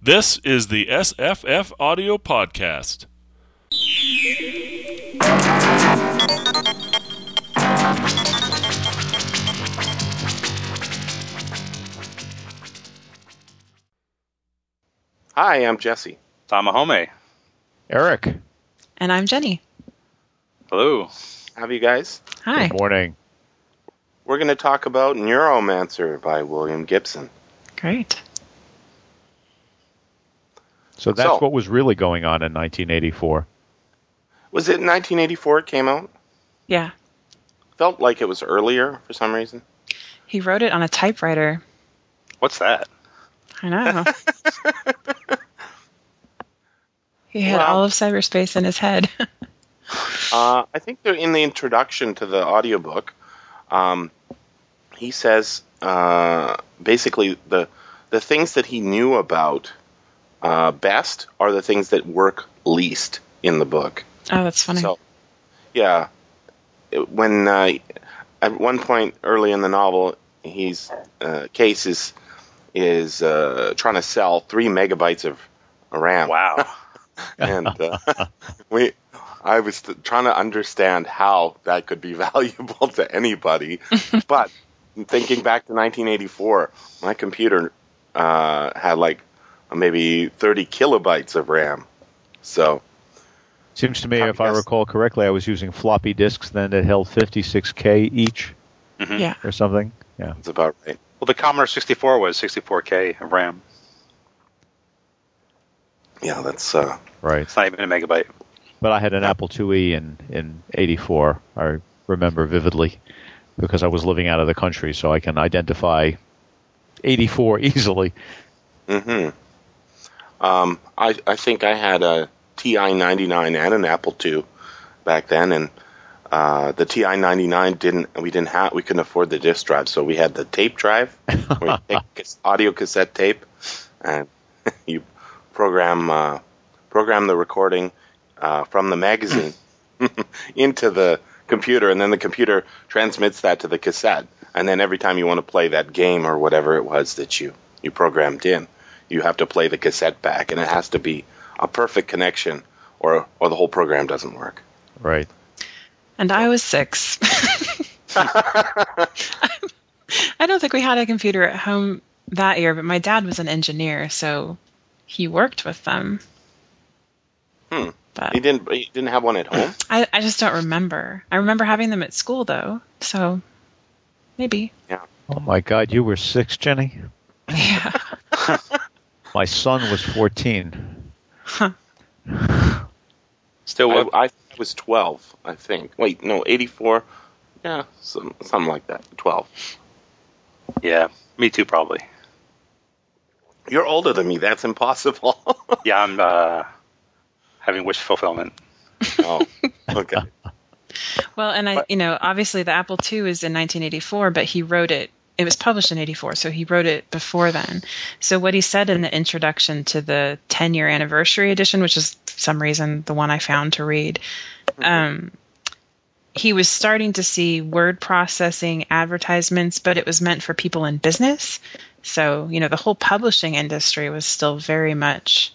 This is the SFFaudio Podcast. Hi, I'm Jesse. Tamahome. Eric. And I'm Jenny. Hello. How are you guys? Hi. Good morning. We're going to talk about Neuromancer by William Gibson. Great. So that's So- what was really going on in 1984. Was it 1984 it came out? Yeah. Felt like it was earlier for some reason. He wrote it on a typewriter. What's that? I know. he had Wow. all of cyberspace in his head. Uh, I think they're in the introduction to the audiobook. Um, he says uh, basically the the things that he knew about uh, best are the things that work least in the book. oh, that's funny. So, yeah, It- when uh, at one point early in the novel, he's uh, Case is is uh, trying to sell three megabytes of RAM. Wow. and uh, we, I was th- trying to understand how that could be valuable to anybody, but thinking back to 1984, my computer uh, had like maybe 30 kilobytes of RAM. So Seems to me, if I recall correctly, I was using floppy disks then that held 56k each Mhm. yeah. or something. Yeah. that's about right. Well, the Commodore 64 was 64K of RAM. Yeah, that's uh, Right. It's not even a megabyte. But I had an Apple IIe in in 84. I remember vividly because I was living out of the country, so I can identify 84 easily. hmm Um, I I think I had a TI ninety nine and an Apple II back then, and uh, the TI ninety nine didn't we didn't have we couldn't afford the disk drive, so we had the tape drive where you take audio cassette tape and you program uh, program the recording uh, from the magazine into the computer, and then the computer transmits that to the cassette, and then every time you want to play that game or whatever it was that you you programmed in, you have to play the cassette back, and it has to be a perfect connection, or or the whole program doesn't work. Right. And I was six. I don't think we had a computer at home that year, but my dad was an engineer, so he worked with them. Hmm. But He didn't he didn't have one at home. I, I just don't remember. I remember having them at school, though, so maybe. Yeah. Oh my God, you were six, Jenny. Yeah. My son was 14. Still. I, I was twelve, I think. Wait, no, eighty four. Yeah, some, something like that. Twelve. yeah, me too, probably. You're older than me. That's impossible. Yeah, I'm uh, having wish fulfillment. oh, okay. Well, and I, you know, obviously the Apple II is in 1984, but he wrote it. It was published in 84, so he wrote it before then. So what he said in the introduction to the 10 year anniversary edition, which is for some reason the one I found to read, um, he was starting to see word processing advertisements, but it was meant for people in business. So, you know, the whole publishing industry was still very much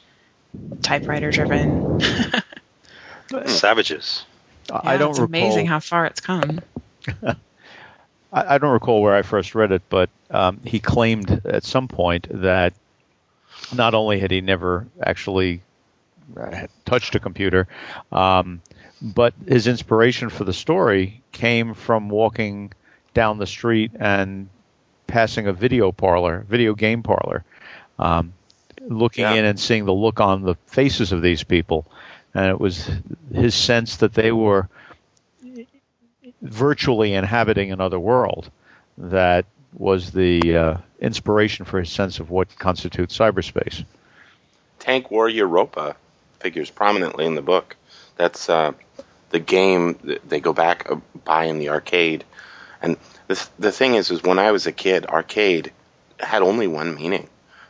typewriter driven. Savages. I don't it's recall. amazing how far it's come. I, I don't recall where I first read it, but um, he claimed at some point that not only had he never actually touched a computer, um, but his inspiration for the story came from walking down the street and passing a video parlor, video game parlor, um, looking Yeah. in and seeing the look on the faces of these people, and it was his sense that they were virtually inhabiting another world that was the uh, inspiration for his sense of what constitutes cyberspace. Tank War Europa figures prominently in the book. That's uh, the game that they go back uh, buy in the arcade. And the the thing is, is when I was a kid, arcade had only one meaning.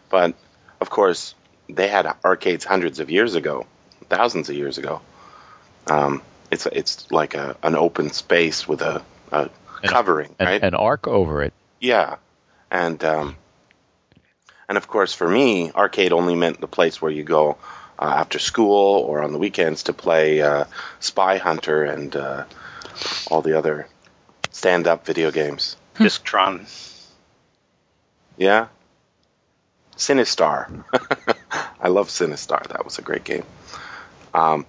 But of course, they had arcades hundreds of years ago, thousands of years ago. Um, it's it's like a an open space with a, a And- covering, An, right? an arc over it. Yeah, and um, and And of course, for me, arcade only meant the place where you go uh, after school or on the weekends to play uh, Spy Hunter and uh, all the other stand-up video games. Disctron. Yeah. Sinistar. I love Sinistar. That was a great game. Um,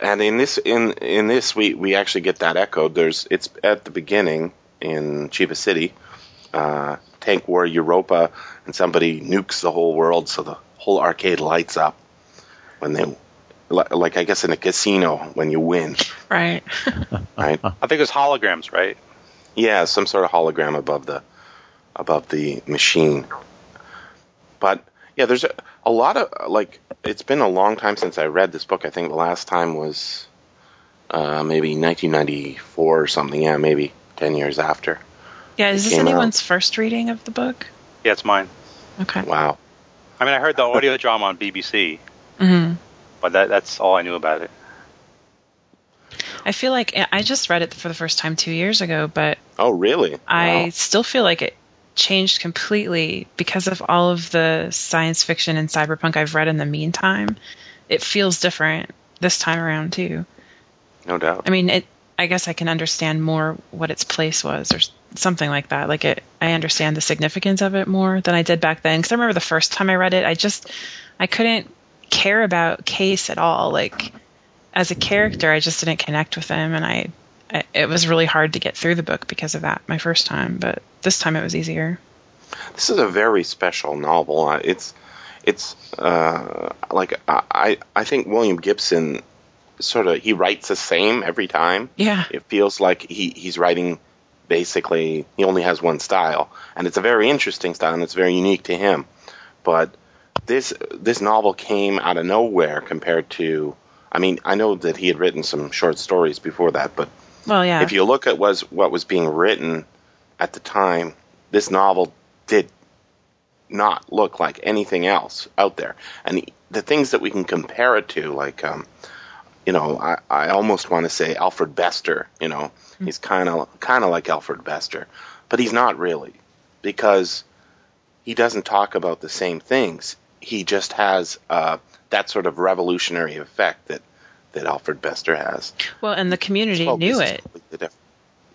and in this in in this we we actually get that echoed. There's it's at the beginning in Chiba City, uh, Tank War Europa, and somebody nukes the whole world, so the whole arcade lights up when they like I guess in a casino when you win, Right. right? I think it's holograms, right? Yeah, some sort of hologram above the above the machine. But yeah, there's a, a lot of like it's been a long time since I read this book. I think the last time was uh, maybe 1994 or something. Yeah, maybe 10 years after. Yeah, is this came out. anyone's first reading of the book? Yeah, it's mine. Okay. Wow. I mean, I heard the audio drama on BBC, hmm but that, that's all I knew about it. I feel like I just read it for the first time two years ago, but Oh, really? I Wow. still feel like it changed completely because of all of the science fiction and cyberpunk I've read in the meantime. It feels different this time around too. no doubt. I mean, it. I guess I can understand more what its place was, or something like that. Like it, I understand the significance of it more than I did back then. Because I remember the first time I read it, I just, I couldn't care about Case at all. Like as a character, I just didn't connect with him, and I, I, it was really hard to get through the book because of that. My first time, but this time it was easier. This is a very special novel. Uh, It's it's uh, like I I I think William Gibson sort of he writes the same every time. Yeah. It feels like he he's writing basically he only has one style, and it's a very interesting style and it's very unique to him. But this this novel came out of nowhere compared to. I mean, I know that he had written some short stories before that, but Well, yeah. if you look at was what was being written at the time, this novel did not look like anything else out there. And the things that we can compare it to, like, um, you know, I, I almost want to say Alfred Bester. You know, he's kind of kind of like Alfred Bester, but he's not really because he doesn't talk about the same things. He just has uh, that sort of revolutionary effect that that Alfred Bester has. well, and the community Well, knew it.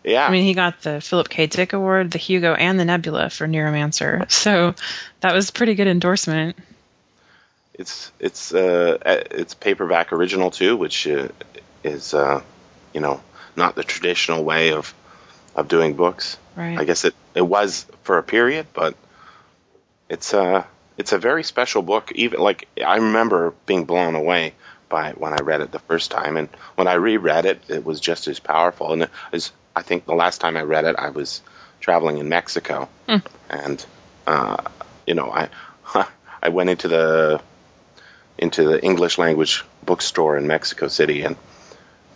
Yeah, I mean, he got the Philip K. Dick Award, the Hugo, and the Nebula for Neuromancer. So that was pretty good endorsement. it's it's uh it's paperback original too, which uh, is uh you know not the traditional way of of doing books. Right. I guess it it was for a period, but it's uh it's a very special book. Even like I remember being blown away by when I read it the first time, and when I reread it, it was just as powerful. And was I think the last time I read it, I was traveling in Mexico, and uh, you know I I went into the into the English language bookstore in Mexico City and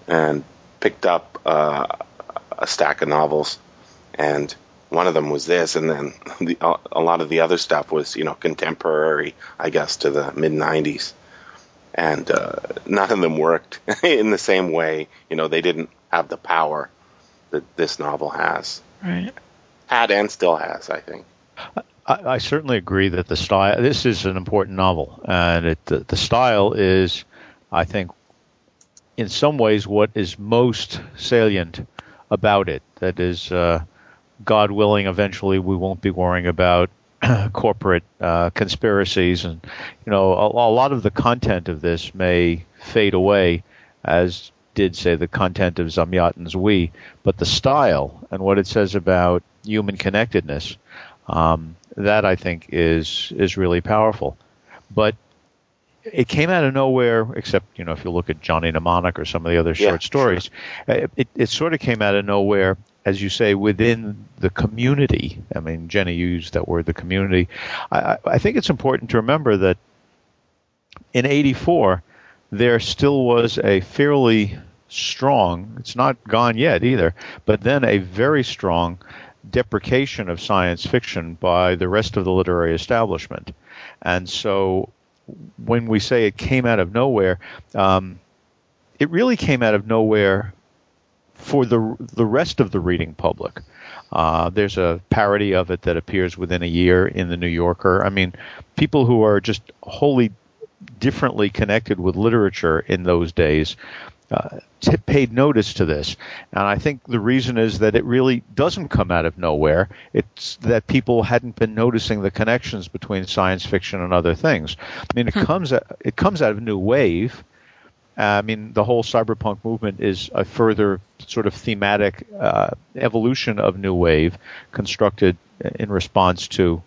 and picked up uh, a stack of novels, and one of them was this, and then the, a lot of the other stuff was you know contemporary, I guess, to the mid '90s, and uh, none of them worked in the same way. You know, they didn't have the power that this novel has, Right. had and still has, I think. I, I certainly agree that the style. This is an important novel, and it, the, the style is, I think, in some ways, what is most salient about it. That is, uh, God willing, eventually we won't be worrying about corporate uh, conspiracies, and you know, a, a lot of the content of this may fade away, as did say the content of Zamyatin's We, but the style and what it says about human connectedness um, that I think is is really powerful. But it came out of nowhere, except you know if you look at Johnny Mnemonic or some of the other Yeah, short stories, it, it, it sort of came out of nowhere, as you say, within the community. I mean, Jenny used that word, the community. I, I- I think it's important to remember that in '84 there still was a fairly strong. It's not gone yet either, but then a very strong deprecation of science fiction by the rest of the literary establishment. And so when we say it came out of nowhere, um, it really came out of nowhere for the the rest of the reading public. Uh, there's a parody of it that appears within a year in the New Yorker. I mean, people who are just wholly differently connected with literature in those days uh, t- paid notice to this. And I think the reason is that it really doesn't come out of nowhere. It's that people hadn't been noticing the connections between science fiction and other things. I mean, it hmm. comes it comes out of new wave. I mean, the whole cyberpunk movement is a further sort of thematic uh, evolution of new wave, constructed in response to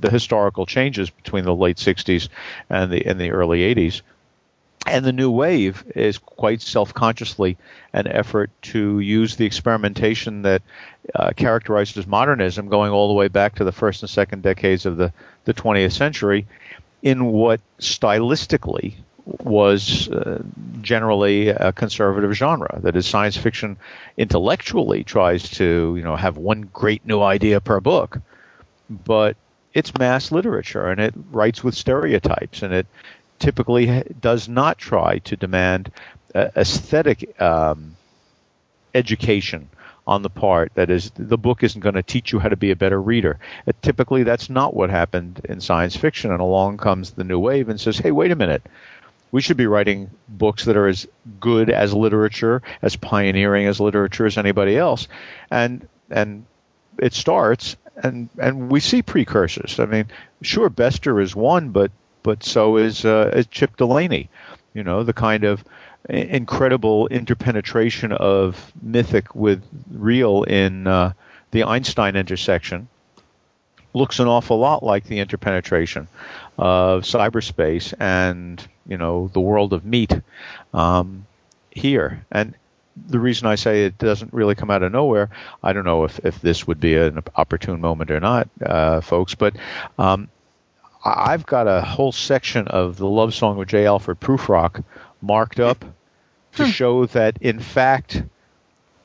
the historical changes between the late '60s and the and the early '80s. And the new wave is quite self-consciously an effort to use the experimentation that uh, characterized as modernism, going all the way back to the first and second decades of the, the 20th century, in what stylistically was uh, generally a conservative genre. That is, science fiction intellectually tries to, you know, have one great new idea per book, but it's mass literature and it writes with stereotypes and it typically does not try to demand uh, aesthetic um, education on the part that is the book isn't going to teach you how to be a better reader. Uh, typically, that's not what happened in science fiction. And along comes the new wave and says, "Hey, wait a minute." We should be writing books that are as good as literature, as pioneering as literature as anybody else, and and it starts and and we see precursors. I mean, sure, Bester is one, but but so is, uh, is Chip Delany. You know, the kind of incredible interpenetration of mythic with real in uh, the Einstein intersection looks an awful lot like the interpenetration of cyberspace and you know the world of meat um, here. And the reason I say it doesn't really come out of nowhere, I don't know if, if this would be an opportune moment or not, uh, folks, but um, I've got a whole section of the love song of J. Alfred Prufrock marked up to hmm. show that, in fact,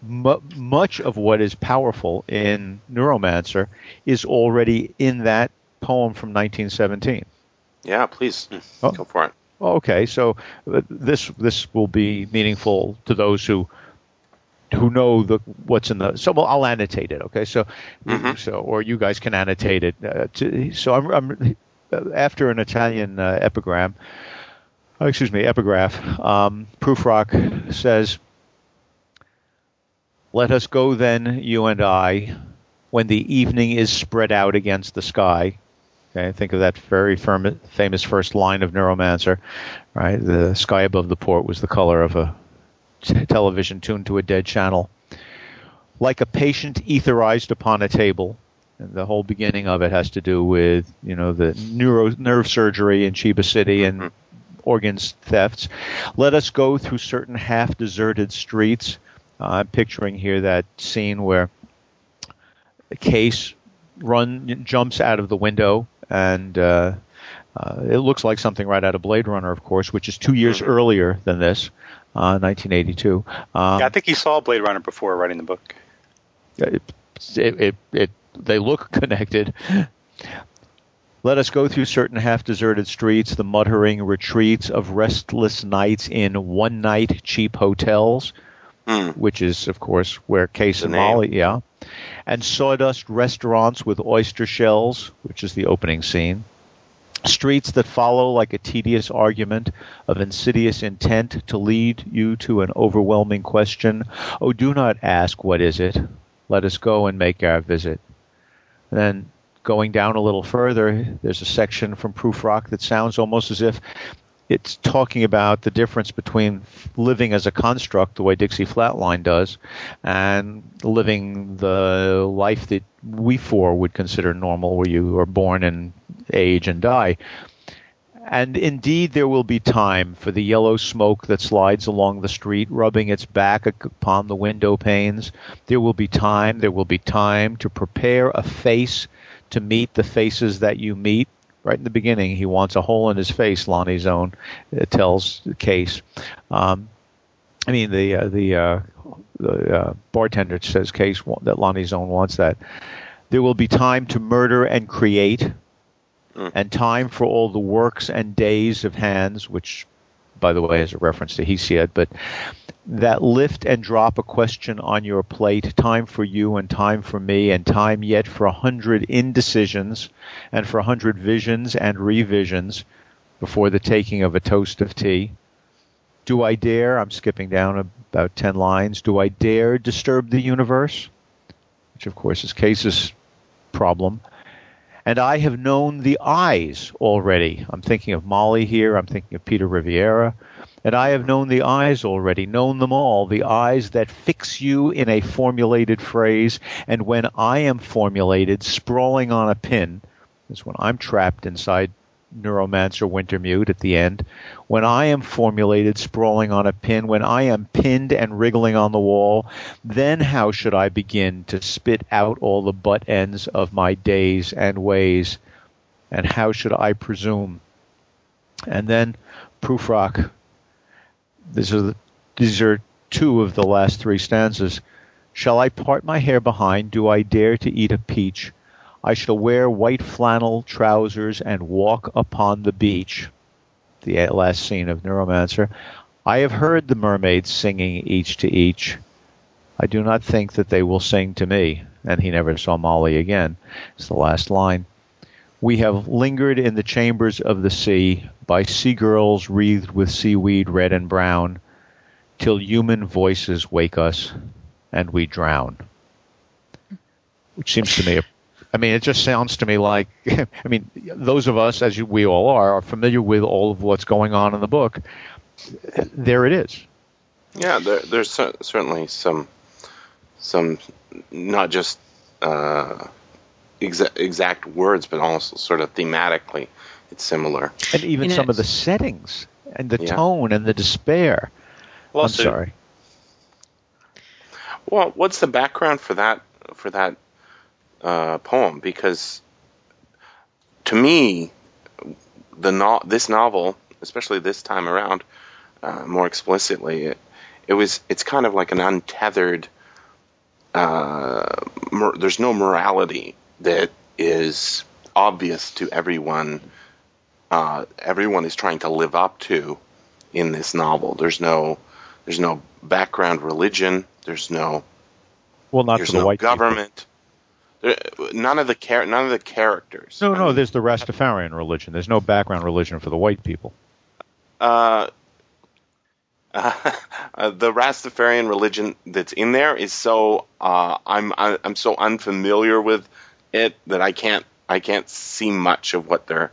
mu- much of what is powerful in Neuromancer is already in that poem from 1917. Yeah, please oh. go for it. Okay, so uh, this this will be meaningful to those who who know the what's in the so well I'll annotate it okay so mm-hmm. so or you guys can annotate it uh, to, so I'm, I'm after an Italian uh, epigram, oh, excuse me, epigraph, um, Prufrock says, Let us go then, you and I, when the evening is spread out against the sky. Okay, think of that very firm, famous first line of Neuromancer, right? The sky above the port was the color of a t- television tuned to a dead channel. Like a patient etherized upon a table, the whole beginning of it has to do with you know the neuro nerve surgery in Chiba City and mm-hmm. organs thefts. Let us go through certain half deserted streets. Uh, I'm picturing here that scene where the case run jumps out of the window and uh, uh, it looks like something right out of Blade Runner, of course, which is two years mm-hmm. earlier than this, 1982. Uh, um, yeah, I think he saw Blade Runner before writing the book. It, it, it, they look connected. Let us go through certain half deserted streets, the muttering retreats of restless nights in one night cheap hotels, mm. which is, of course, where Case and Molly, yeah, and sawdust restaurants with oyster shells, which is the opening scene. Streets that follow like a tedious argument of insidious intent to lead you to an overwhelming question. Oh, do not ask, what is it? Let us go and make our visit. And then going down a little further, there's a section from Prufrock that sounds almost as if it's talking about the difference between living as a construct, the way Dixie Flatline does, and living the life that we four would consider normal, where you are born and age and die. And indeed, there will be time for the yellow smoke that slides along the street, rubbing its back upon the window panes. There will be time, there will be time to prepare a face to meet the faces that you meet. Right in the beginning, he wants a hole in his face, Lonny Zone it tells the case. Um, I mean, the uh, the, uh, the uh, bartender says case that Lonny Zone wants that. There will be time to murder and create mm. and time for all the works and days of hands which by the way, is a reference to Hesiod, but that lift and drop a question on your plate, time for you and time for me, and time yet for a hundred indecisions and for a hundred visions and revisions before the taking of a toast of tea. Do I dare, I'm skipping down about 10 lines, do I dare disturb the universe? Which, of course, is Case's problem. And I have known the eyes already. I'm thinking of Molly here, I'm thinking of Peter Riviera. And I have known the eyes already, known them all, the eyes that fix you in a formulated phrase. And when I am formulated, sprawling on a pin, is when I'm trapped inside Neuromancer Wintermute at the end. When I am formulated, sprawling on a pin, when I am pinned and wriggling on the wall, then how should I begin to spit out all the butt ends of my days and ways? And how should I presume? And then Prufrock these are the, these are two of the last three stanzas. Shall I part my hair behind? Do I dare to eat a peach? I shall wear white flannel trousers and walk upon the beach. The last scene of Neuromancer. I have heard the mermaids singing each to each. I do not think that they will sing to me. And he never saw Molly again. It's the last line. We have lingered in the chambers of the sea by sea girls wreathed with seaweed red and brown, till human voices wake us and we drown. Which seems to me, I mean, it just sounds to me like, I mean, those of us, as you, we all are, are familiar with all of what's going on in the book. There it is. Yeah, there, there's certainly some, some, not just. Uh, exa- exact words, but also sort of thematically, it's similar. And even some of the settings and the yeah. tone and the despair. Well, I'm so, sorry. Well, what's the background for that for that uh, poem? Because to me, the no- this novel, especially this time around, uh, more explicitly, it, it was it's kind of like an untethered. Uh, mor- there's no morality that is obvious to everyone. Uh, everyone is trying to live up to in this novel. There's no, there's no background religion. There's no, well, not there's the no white government. There, none of the char- none of the characters. No, no. There's the Rastafarian religion. There's no background religion for the white people. Uh, uh, the Rastafarian religion that's in there is so uh, I'm I'm so unfamiliar with it that I can't I can't see much of what they're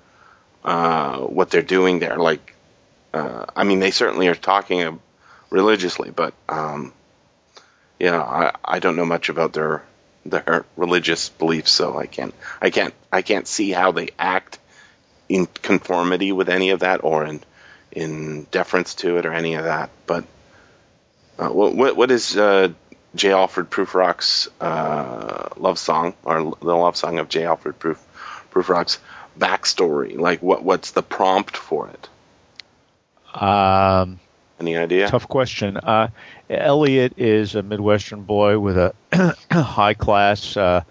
uh, what they're doing there. Like, uh, I mean, they certainly are talking religiously, but um, yeah, I, I don't know much about their their religious beliefs, so I can't I can't I can't see how they act in conformity with any of that or in in deference to it or any of that. But uh, what what is uh, J. Alfred Prufrock's uh, love song, or the love song of J. Alfred Proof, Prufrock's backstory? Like, what what's the prompt for it? Um, Any idea? Tough question. Uh, Eliot is a Midwestern boy with a high class uh,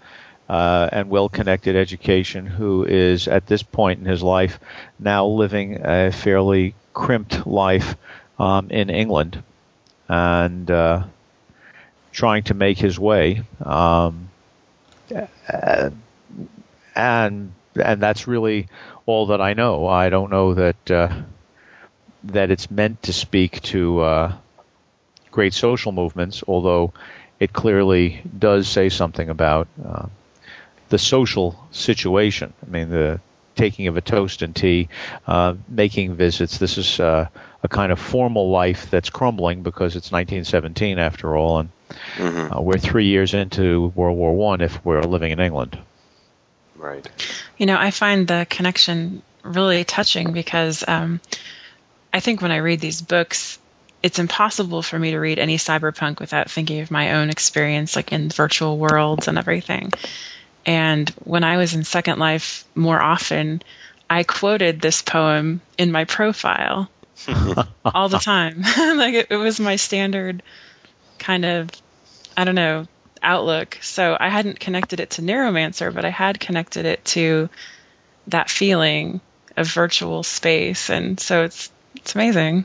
uh, and well connected education who is, at this point in his life, now living a fairly crimped life um, in England. And uh, trying to make his way. Um, and and that's really all that I know. I don't know that uh, that it's meant to speak to uh, great social movements, although it clearly does say something about uh, the social situation. I mean, the taking of a toast and tea, uh, making visits. This is uh, a kind of formal life that's crumbling because it's 1917 after all, and mm-hmm. uh, we're three years into World War One if we're living in England. Right. You know, I find the connection really touching because um, I think when I read these books, it's impossible for me to read any cyberpunk without thinking of my own experience, like in virtual worlds and everything. And when I was in Second Life more often, I quoted this poem in my profile all the time. like it, it, was my standard kind of, I don't know, outlook. So I hadn't connected it to Neuromancer, but I had connected it to that feeling of virtual space. And so it's, it's amazing.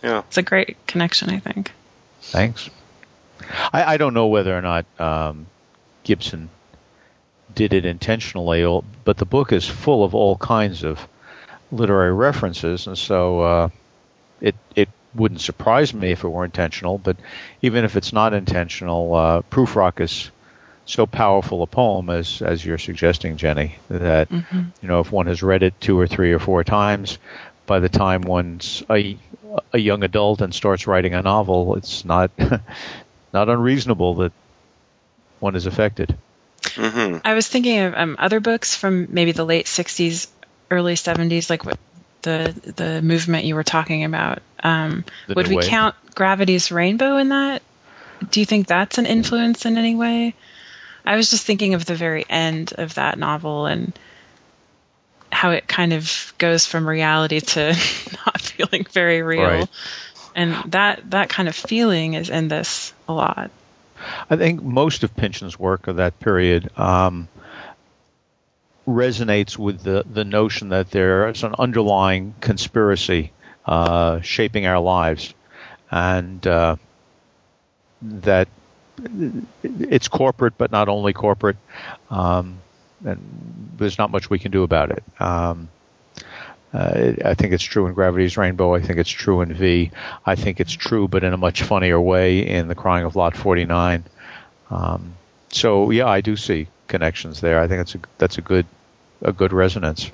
Yeah. It's a great connection, I think. Thanks. I, I don't know whether or not um, Gibson did it intentionally, but the book is full of all kinds of literary references, and so uh, it it wouldn't surprise me if it were intentional. But even if it's not intentional, uh, Prufrock is so powerful a poem as as you're suggesting, Jenny, that you know if one has read it two or three or four times, by the time one's a a young adult and starts writing a novel, it's not not unreasonable that one is affected. hmm I was thinking of um, other books from maybe the late '60s, early '70s, like what the the movement you were talking about. Um, would we Wave. count Gravity's Rainbow in that? Do you think that's an influence in any way? I was just thinking of the very end of that novel and how it kind of goes from reality to not feeling very real. Right. And that that kind of feeling is in this a lot. I think most of Pynchon's work of that period um, resonates with the, the notion that there is an underlying conspiracy uh, shaping our lives, and uh, that it's corporate, but not only corporate, um, and there's not much we can do about it. Um, uh, I think it's true in Gravity's Rainbow. I think it's true in V. I think it's true, but in a much funnier way in The Crying of Lot 49. Um, so yeah, I do see connections there. I think that's a that's a good a good resonance.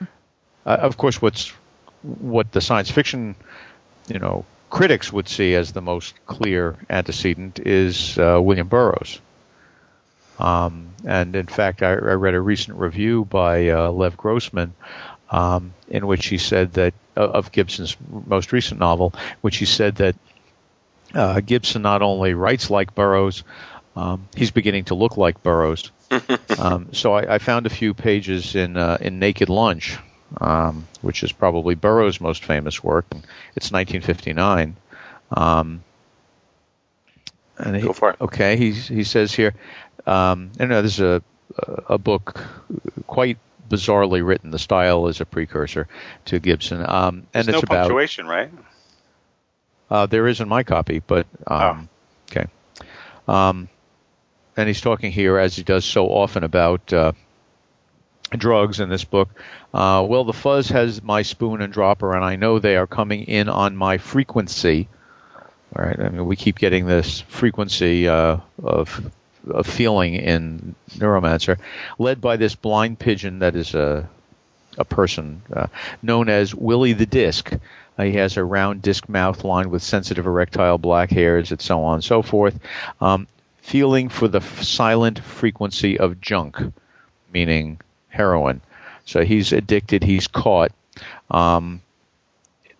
Uh, of course, what's what the science fiction, you know, critics would see as the most clear antecedent is uh, William Burroughs. Um, and in fact, I, I read a recent review by uh, Lev Grossman um, in which he said that uh, of Gibson's most recent novel, which he said that uh, Gibson not only writes like Burroughs, um, he's beginning to look like Burroughs. um, so I, I found a few pages in uh, in Naked Lunch, um, which is probably Burroughs' most famous work. It's 1959. Um, and he, Go for it. Okay, he he says here, um, and uh, this is a a book quite bizarrely written. The style is a precursor to Gibson, um, and There's it's no about punctuation, right? uh, there is in my copy, but um, okay. Um, and he's talking here, as he does so often, about uh, drugs in this book. Uh, well, the fuzz has my spoon and dropper, and I know they are coming in on my frequency. All right, I mean, we keep getting this frequency uh, of of feeling in Neuromancer, led by this blind pigeon that is a a person uh, known as Willie the Disc. Uh, he has a round disc mouth lined with sensitive erectile black hairs, and so on and so forth. Um, feeling for the f- silent frequency of junk, meaning heroin. So he's addicted, he's caught. Um,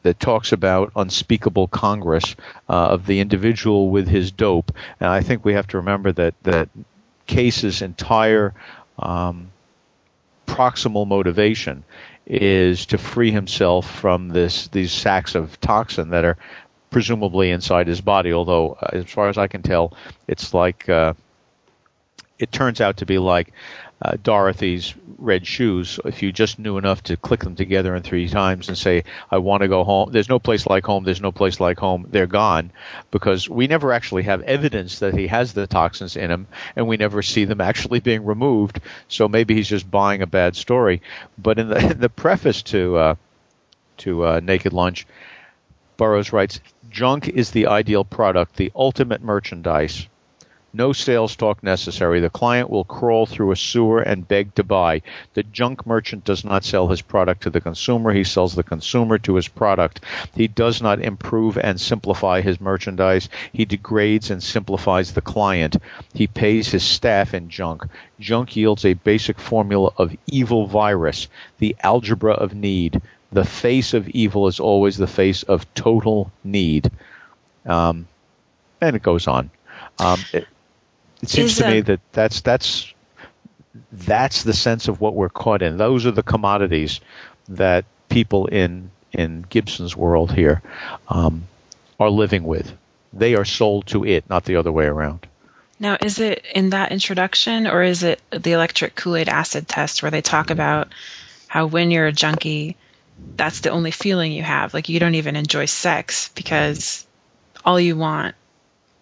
that talks about unspeakable congress uh, of the individual with his dope. And I think we have to remember that that Case's entire um, proximal motivation is to free himself from this these sacks of toxin that are presumably inside his body. Although, uh, as far as I can tell, it's like uh, it turns out to be like uh, Dorothy's red shoes. If you just knew enough to click them together in three times and say, "I want to go home," there's no place like home. There's no place like home. They're gone because we never actually have evidence that he has the toxins in him, and we never see them actually being removed. So maybe he's just buying a bad story. But in the, in the preface to uh, to uh, Naked Lunch, Burroughs writes, "Junk is the ideal product, the ultimate merchandise." No sales talk necessary. The client will crawl through a sewer and beg to buy. The junk merchant does not sell his product to the consumer. He sells the consumer to his product. He does not improve and simplify his merchandise. He degrades and simplifies the client. He pays his staff in junk. Junk yields a basic formula of evil virus, the algebra of need. The face of evil is always the face of total need. Um, and it goes on. Um, it, it seems to me that that's that's that's the sense of what we're caught in. Those are the commodities that people in in Gibson's world here um, are living with. They are sold to it, not the other way around. Now, is it in that introduction or is it the electric Kool Aid acid test where they talk about how when you're a junkie, that's the only feeling you have. Like you don't even enjoy sex because all you want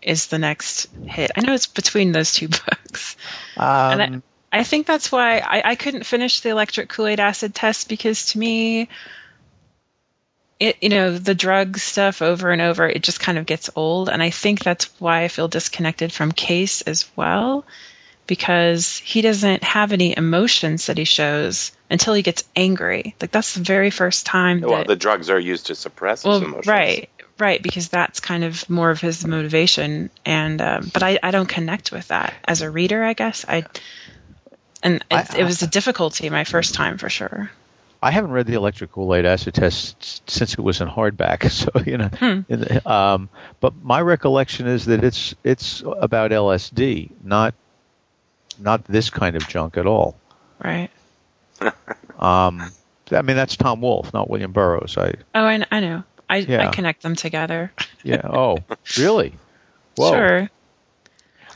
is the next hit. I know it's between those two books. Um, and I, I think that's why I, I couldn't finish the electric Kool Aid acid test because to me, it you know the drug stuff over and over it just kind of gets old, and I think that's why I feel disconnected from Case as well because he doesn't have any emotions that he shows until he gets angry. Like that's the very first time Well, that the drugs are used to suppress his well, emotions. right, right, because that's kind of more of his motivation. And um, but I, I don't connect with that as a reader. I guess I, and it, I- it was a difficulty my first time for sure. I haven't read the electric Kool-Aid acid test since it was in hardback, so you know. Hmm. the- um, but my recollection is that it's it's about LSD, not not this kind of junk at all. Right. Um, I mean, that's Tom Wolfe, not William Burroughs. I Oh, I, I know. I, Yeah. I connect them together. yeah. Oh, really? Whoa. Sure.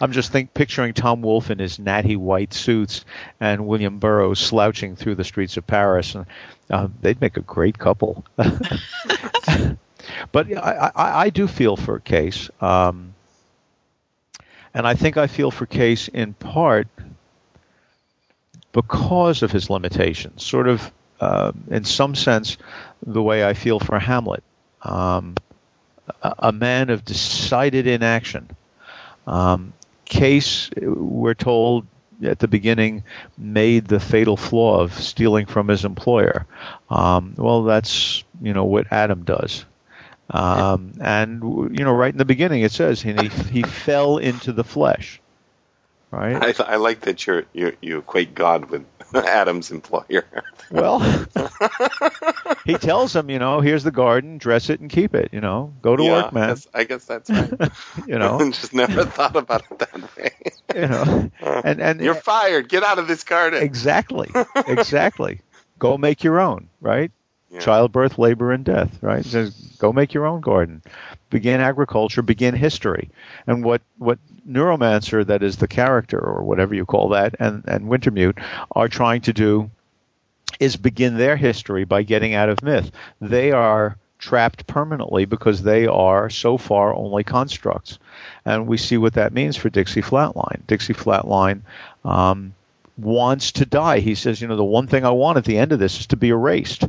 I'm just think picturing Tom Wolfe in his natty white suits and William Burroughs slouching through the streets of Paris, and uh, they'd make a great couple. but I, I, I do feel for Case, um, and I think I feel for Case in part because of his limitations. Sort of, uh, in some sense, the way I feel for Hamlet, um, a, man of decided inaction. Um, Case, we're told at the beginning, made the fatal flaw of stealing from his employer. Um, well, that's you know what Adam does. Um, and you know, right in the beginning, it says he he fell into the flesh. Right. I, I like that you're, you you equate God with Adam's employer. Well, he tells him, you know, here's the garden, dress it and keep it. You know, go to Yeah, work, man. that's- I guess that's right. You know, just never thought about it that way. you know, and and You're fired. Get out of this garden. Exactly. Exactly. go make your own, right? Yeah. Childbirth, labor, and death, right? Just go make your own garden. Begin agriculture, begin history. And what, what Neuromancer, that is the character, or whatever you call that, and, and Wintermute are trying to do is begin their history by getting out of myth. They are trapped permanently because they are so far only constructs. And we see what that means for Dixie Flatline. Dixie Flatline um, wants to die. He says, you know, the one thing I want at the end of this is to be erased.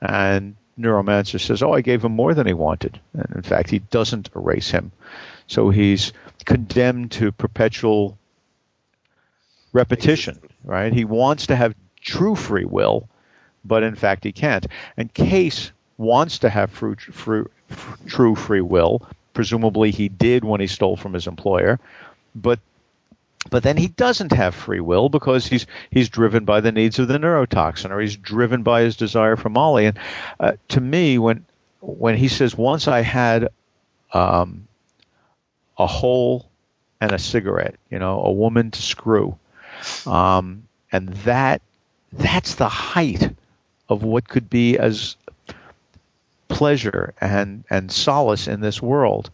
And Neuromancer says, oh, I gave him more than he wanted. And in fact, he doesn't erase him. So he's condemned to perpetual repetition, right? He wants to have true free will, but in fact he can't. And Case wants to have true free will. Presumably he did when he stole from his employer, but but then he doesn't have free will because he's he's driven by the needs of the neurotoxin or he's driven by his desire for Molly. And uh, to me, when when he says once I had um, a hole and a cigarette, you know, a woman to screw, um, and that that's the height of what could be as pleasure and and solace in this world.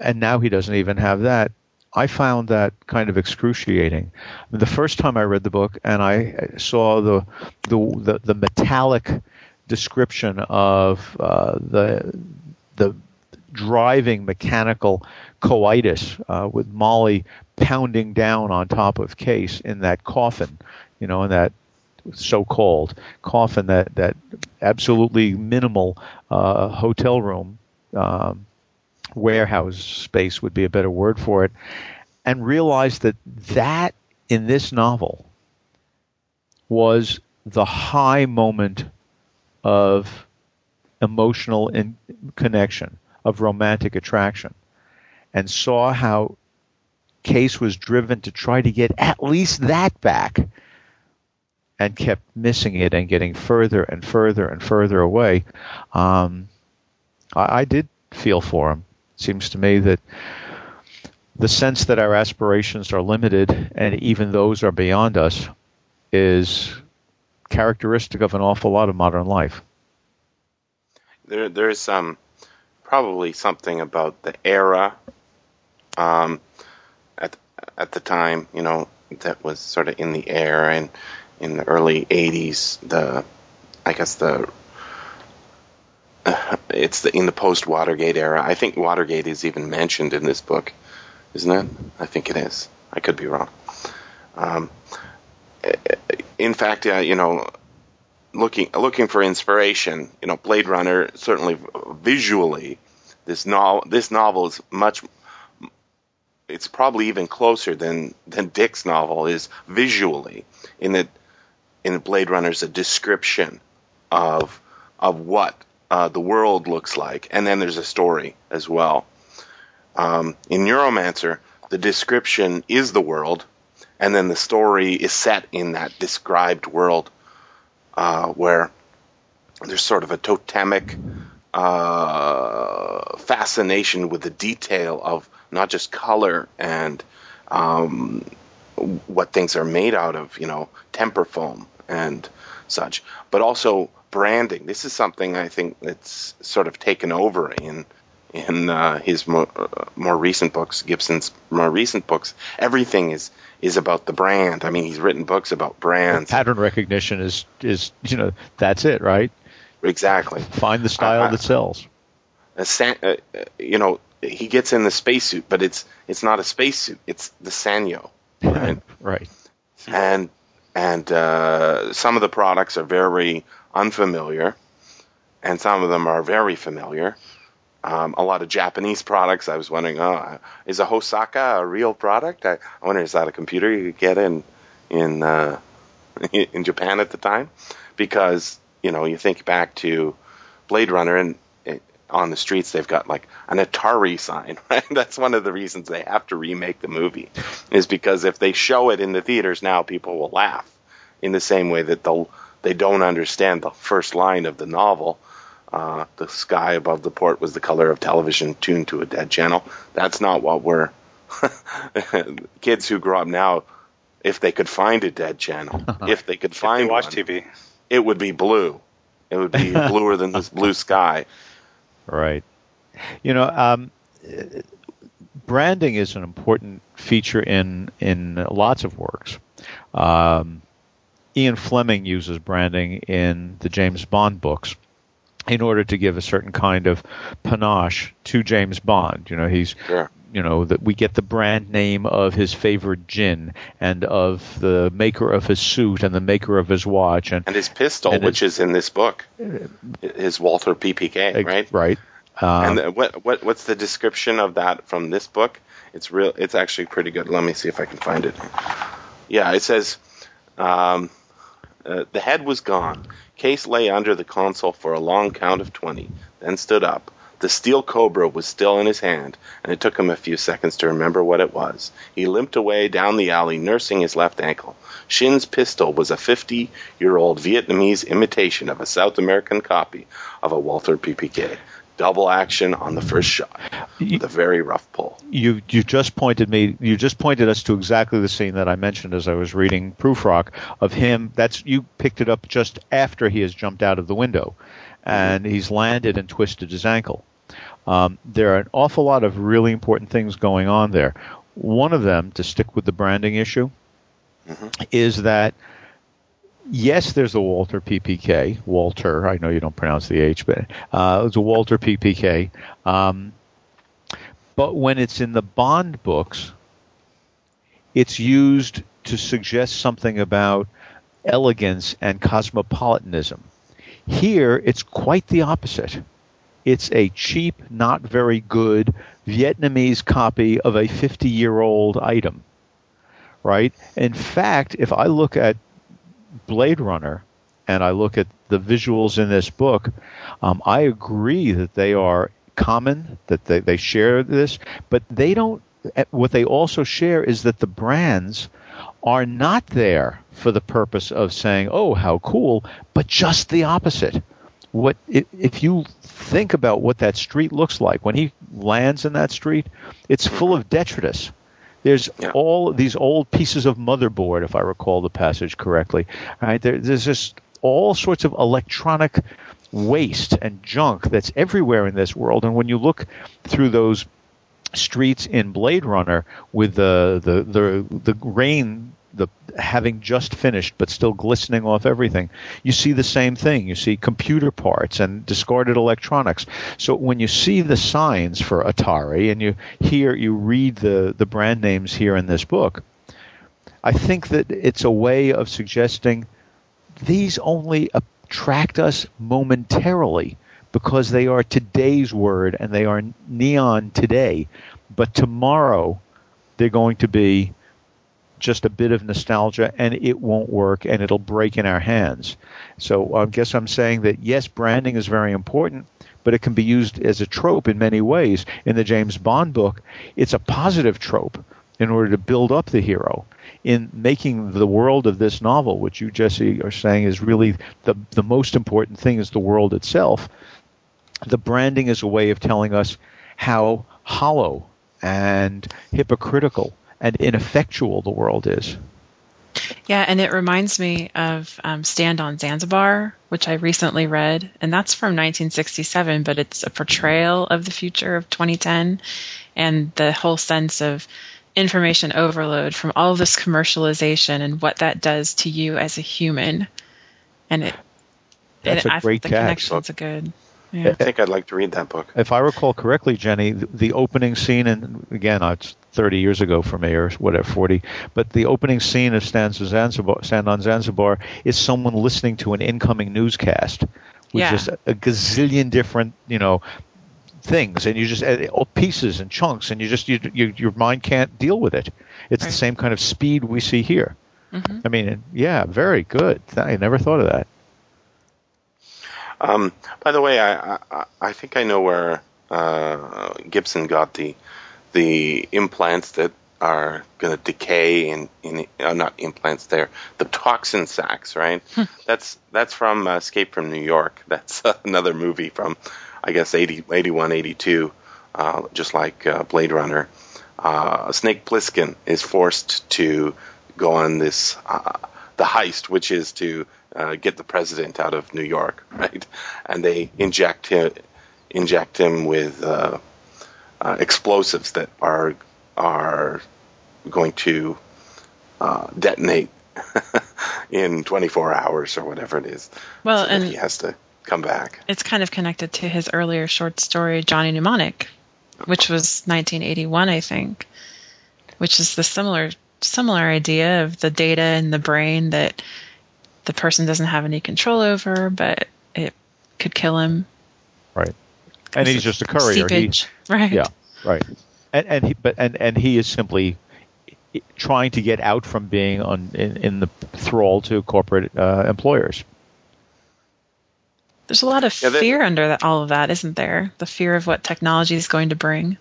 And now he doesn't even have that. I found that kind of excruciating. The first time I read the book and I saw the the the, the metallic description of uh, the the driving mechanical coitus uh, with Molly pounding down on top of Case in that coffin, you know, in that so-called coffin, that that absolutely minimal uh, hotel room. Um, warehouse space would be a better word for it, and realized that that in this novel was the high moment of emotional in- connection, of romantic attraction, and saw how Case was driven to try to get at least that back and kept missing it and getting further and further and further away. Um, I, I did feel for him seems to me that the sense that our aspirations are limited and even those are beyond us is characteristic of an awful lot of modern life. There, there's um, probably something about the era um, at at the time, you know, that was sort of in the air, and in the early '80s, the I guess the it's the in the post Watergate era. I think Watergate is even mentioned in this book, isn't it? I think it is. I could be wrong. Um, in fact, uh, you know, looking looking for inspiration, you know, Blade Runner certainly visually, this novel this novel is much. It's probably even closer than than Dick's novel is visually in that in Blade Runner is a description of of what uh, the world looks like, and then there's a story as well. Um, in Neuromancer, the description is the world, and then the story is set in that described world, uh, where there's sort of a totemic uh, fascination with the detail of not just color and um, what things are made out of, you know, temper foam and such, but also branding. This is something I think that's sort of taken over in in uh, his more, uh, more recent books, Gibson's more recent books. Everything is is about the brand. I mean, he's written books about brands. Pattern recognition is is you know that's it, right? Exactly. Find the style that sells. San, uh, you know, he gets in the spacesuit, but it's it's not a spacesuit. It's the Sanyo, right? right. And and uh, some of the products are very unfamiliar, and some of them are very familiar. Um, a lot of Japanese products. I was wondering, oh, is a Hosaka a real product? I, I wonder, is that a computer you could get in in uh, in Japan at the time? Because you know, you think back to Blade Runner, and on the streets they've got like an Atari sign. Right? That's one of the reasons they have to remake the movie, is because if they show it in the theaters now, people will laugh in the same way that they'll they don't understand the first line of the novel. Uh, the sky above the port was the color of television tuned to a dead channel. That's not what we're kids who grow up now. If they could find a dead channel, if they could find watch one, TV, it would be blue. It would be bluer than this blue sky. Right. You know, um, branding is an important feature in in lots of works. Um, Ian Fleming uses branding in the James Bond books in order to give a certain kind of panache to James Bond. You know, he's. You know that we get the brand name of his favorite gin and of the maker of his suit and the maker of his watch and And his pistol, And which his- is in this book, his Walther PPK, right? right um, and the, what what what's the description of that from this book? It's real. It's actually pretty good. Let me see if I can find it. Yeah, it says um, uh, the head was gone. Case lay under the console for a long count of twenty, then stood up. The steel cobra was still in his hand, and it took him a few seconds to remember what it was. He limped away down the alley, nursing his left ankle. Shin's pistol was a 50 year old Vietnamese imitation of a South American copy of a Walther PPK. Double action on the first shot with a very rough pull. you you just pointed me you just pointed us to exactly the scene that I mentioned as I was reading Prufrock of him that's you picked it up just after he has jumped out of the window mm-hmm. and he's landed and twisted his ankle. Um, there are an awful lot of really important things going on there. One of them, to stick with the branding issue, is that yes, there's a Walter PPK. Walter, I know you don't pronounce the H, but uh, it's a Walter PPK. Um, but when it's in the Bond books, it's used to suggest something about elegance and cosmopolitanism. Here, it's quite the opposite. It's a cheap, not very good Vietnamese copy of a 50 year old item. Right? In fact, if I look at Blade Runner and I look at the visuals in this book, um, I agree that they are common, that they, they share this, but they don't. eh, What they also share is that the brands are not there for the purpose of saying, "Oh, how cool," but just the opposite. What if you think about what that street looks like when he lands in that street? It's full of detritus. There's Yeah. all these old pieces of motherboard, if I recall the passage correctly. Right? There, there's just all sorts of electronic waste and junk that's everywhere in this world. And when you look through those streets in Blade Runner with the the the, the rain the having just finished but still glistening off everything. You see the same thing. You see computer parts and discarded electronics. So when you see the signs for Atari and you hear you read the the brand names here in this book, I think that it's a way of suggesting these only attract us momentarily because they are today's word and they are neon today. But tomorrow, they're going to be just a bit of nostalgia and it won't work and it'll break in our hands. So I guess I'm saying that yes, branding is very important, but it can be used as a trope in many ways. In the James Bond book, it's a positive trope in order to build up the hero. In making the world of this novel, which you, Jesse, are saying is really the, the most important thing is the world itself, the branding is a way of telling us how hollow and hypocritical and ineffectual the world is. Yeah, and it reminds me of um, Stand on Zanzibar, which I recently read, and that's from 1967, but it's a portrayal of the future of 2010 and the whole sense of information overload from all this commercialization and what that does to you as a human. And it, That's it, a I great think the catch. connections are good. Yeah. I think I'd like to read that book. If I recall correctly, Jenny, the, the opening scene, and again, it's 30 years ago for me, or whatever, 40, but the opening scene of Stand on Zanzibar, Stand on Zanzibar is someone listening to an incoming newscast with Yeah. just a, a gazillion different, you know, things, and you just all pieces and chunks, and you just you, you, your mind can't deal with it. It's the same kind of speed we see here. Mhm. I mean, yeah, very good. I never thought of that. Um, by the way, I, I I think I know where uh, Gibson got the the implants that are going to decay in in uh, not implants there the toxin sacs right? That's that's from uh, Escape from New York. That's another movie from I guess 80, 81 82 uh, just like uh, Blade Runner. Uh, Snake Plissken is forced to go on this uh, the heist, which is to uh, get the president out of New York, right? And they inject him inject him with uh, explosives that are are going to uh, detonate in 24 hours or whatever it is. Well, so and he has to come back. it's kind of connected to his earlier short story Johnny Mnemonic, which was 1981, I think, which is the similar similar idea of the data in the brain that the person doesn't have any control over, but it could kill him. Right. And he's just a courier. He, right? Yeah, right. And and he, but and and he is simply trying to get out from being on in, in the thrall to corporate uh, employers. There's a lot of Yeah, that- fear under that, all of that, isn't there? The fear of what technology is going to bring.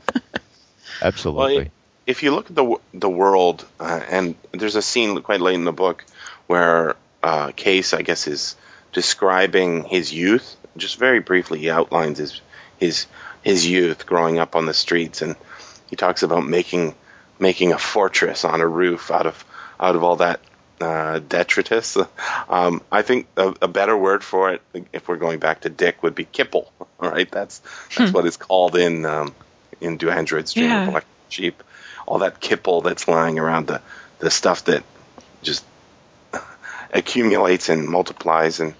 Absolutely. Well, if you look at the the world, uh, and there's a scene quite late in the book where uh, Case, I guess, is describing his youth. Just very briefly, he outlines his his his youth growing up on the streets, and he talks about making making a fortress on a roof out of out of all that uh, detritus. Um, I think a, a better word for it, if we're going back to Dick, would be kipple. All right, that's that's what it's called in um, in Do Androids Dream Yeah. of Electric Sheep. All that kipple that's lying around the the stuff that just accumulates and multiplies and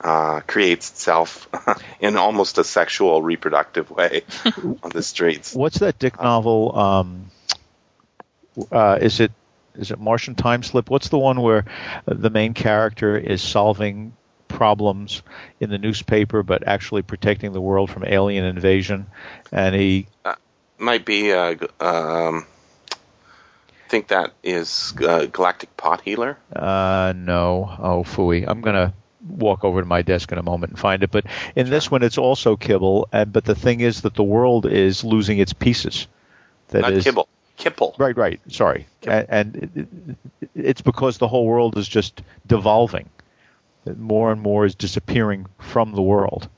uh, creates itself in almost a sexual reproductive way on the streets. What's that Dick novel? Um, uh, is it is it Martian Time Slip? What's the one where uh, the main character is solving problems in the newspaper, but actually protecting the world from alien invasion? And he Might be. Uh, um, I think that is uh, Galactic Pot Healer. Uh, no. Oh, phooey. I'm gonna walk over to my desk in a moment and find it. But in this one, it's also kibble. And but the thing is that the world is losing its pieces. That Not is- kibble. Kipple. Right, right. Sorry, and, and it, it- it's because the whole world is just devolving. More and more is disappearing from the world.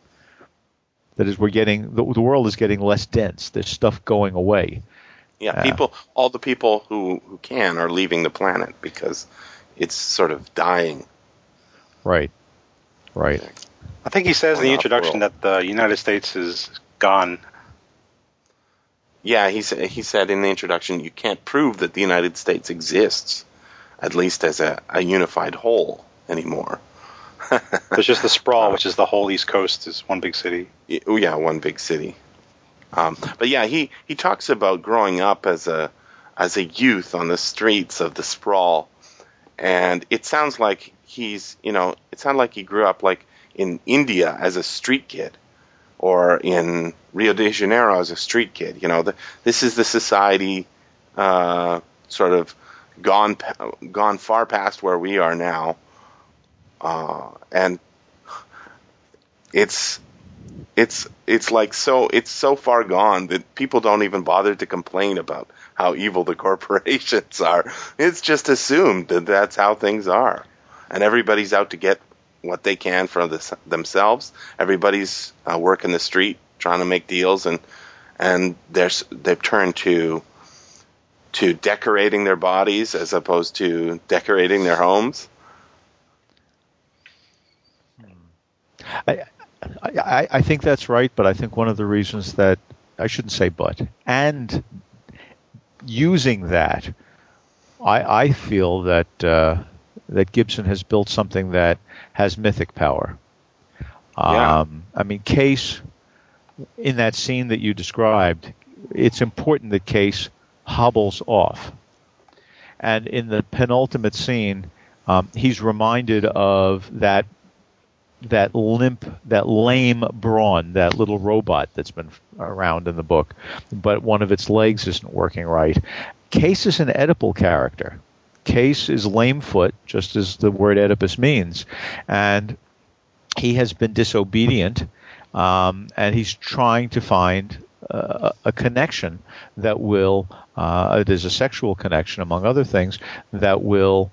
That is, we're getting the, the world is getting less dense. There's stuff going away. Yeah, Yeah. people. All the people who who can are leaving the planet because it's sort of dying. Right, right. I think he says in the introduction well. that the United States is gone. Yeah, he said he said in the introduction, you can't prove that the United States exists at least as a, a unified whole anymore. There's just the sprawl, which is the whole East Coast, is one big city. Y- oh, yeah, one big city. Um, but yeah, he, he talks about growing up as a as a youth on the streets of the sprawl, and it sounds like he's you know it sounds like he grew up like in India as a street kid, or in Rio de Janeiro as a street kid. You know, the, this is the society uh, sort of gone gone far past where we are now, uh, and it's it's it's like so it's so far gone that people don't even bother to complain about how evil the corporations are. It's just assumed that that's how things are, and everybody's out to get what they can for themselves. Everybody's uh, working the street trying to make deals, and and there's they've turned to to decorating their bodies as opposed to decorating their homes. I, I, I think that's right, but I think one of the reasons that I shouldn't say but and using that, I, I feel that uh, that Gibson has built something that has mythic power. Yeah. Um, I mean, Case in that scene that you described, it's important that Case hobbles off, and in the penultimate scene, um, he's reminded of that that limp, that lame Braun, that little robot that's been around in the book, but one of its legs isn't working right. Case is an Oedipal character. Case is lamefoot, just as the word Oedipus means, and he has been disobedient, um, and he's trying to find uh, a connection that will, uh, there's a sexual connection among other things, that will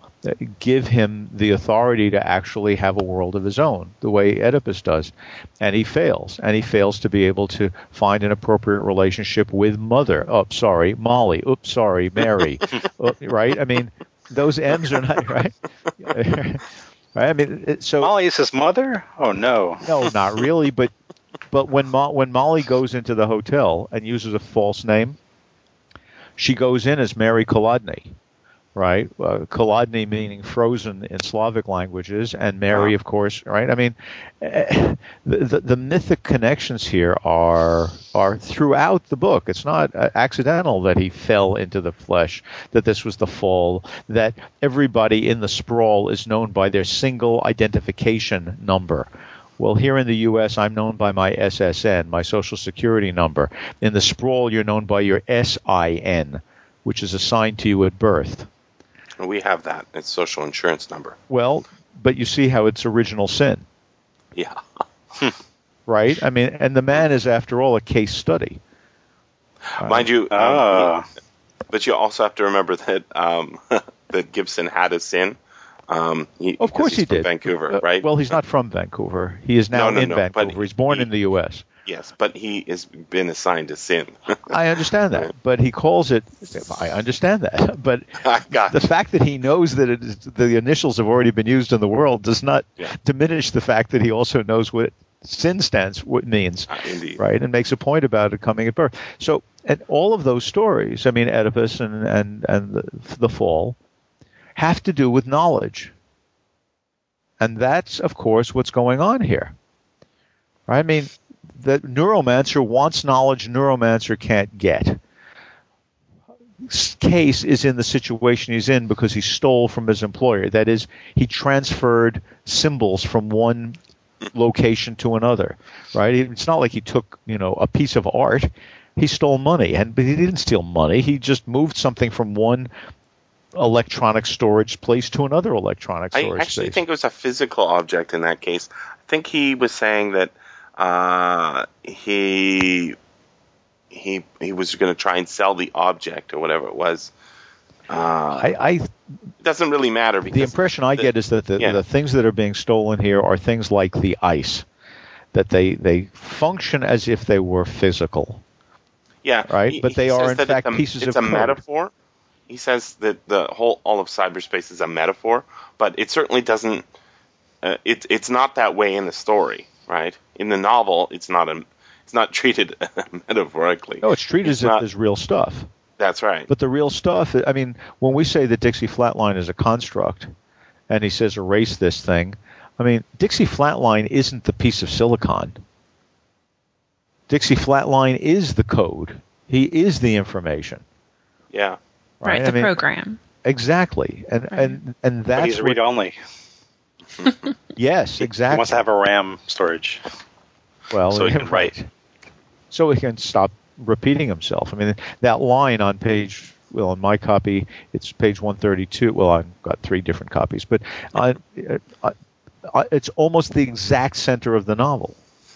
give him the authority to actually have a world of his own, the way Oedipus does. And he fails. And he fails to be able to find an appropriate relationship with mother. Oh, sorry, Molly. Oops, sorry, Mary. oh, right? I mean, those M's are not, right? right? I mean, it, so. Molly is his mother? Oh, no. No, not really. But but when Mo- when Molly goes into the hotel and uses a false name, she goes in as Mary Kolodny, right? Uh, Kolodny meaning frozen in Slavic languages, and Mary, of course, right? I mean, eh, the, the, the mythic connections here are are throughout the book. It's not uh, accidental that he fell into the flesh, that this was the fall, that everybody in the sprawl is known by their single identification number. Well, here in the U.S., I'm known by my SSN, my Social Security number. In the sprawl, you're known by your SIN, which is assigned to you at birth. We have that. It's social insurance number. Well, but you see how it's original sin, Yeah. right? I mean, and the man is, after all, a case study. Mind you, um, Ah. but you also have to remember that um, that Gibson had a sin. Um, he, Of course because he from did. Vancouver, Uh, right? Well, he's not from Vancouver. He is now No, no, in no, Vancouver. He's born he- in the U.S. yes, but he has been assigned a sin. I understand that, but he calls it. I understand that, but the fact that he knows that it is, the initials have already been used in the world does not Yeah. diminish the fact that he also knows what sin stands what means, ah, indeed. right? And makes a point about it coming at birth. So, and all of those stories, I mean, Oedipus and and and the, the fall, have to do with knowledge, and that's of course what's going on here. Right? I mean, the neuromancer wants knowledge neuromancer can't get. Case is in the situation he's in because he stole from his employer. That is, he transferred symbols from one location to another. Right? It's not like he took, you know, a piece of art. He stole money, and but he didn't steal money. He just moved something from one electronic storage place to another electronic storage. I actually space. think it was a physical object in that case. I think he was saying that uh, he he he was going to try and sell the object or whatever it was. Uh, I, I it doesn't really matter because the impression I get is that the, yeah. the things that are being stolen here are things like the ice, that they they function as if they were physical. yeah, right? he- But they are, in fact, it's a, pieces it's of a code. metaphor. He says that the whole all of cyberspace is a metaphor, but it certainly doesn't. Uh, it's it's not that way in the story, right? In the novel, it's not a it's not treated metaphorically. No, it's treated It's as if not- there's real stuff. That's right. But the real stuff, I mean, when we say that Dixie Flatline is a construct, and he says erase this thing, I mean, Dixie Flatline isn't the piece of silicon. Dixie Flatline is the code. He is the information. yeah. Right, I the mean, program. Exactly, and Right. and and But that's he's read only. yes, He exactly. wants to have a RAM storage. Well, so he can write. so he can stop repeating himself. I mean, that line on page, well, on my copy, it's page 132. Well, I've got three different copies, but uh, uh, uh, it's almost the exact center of the novel.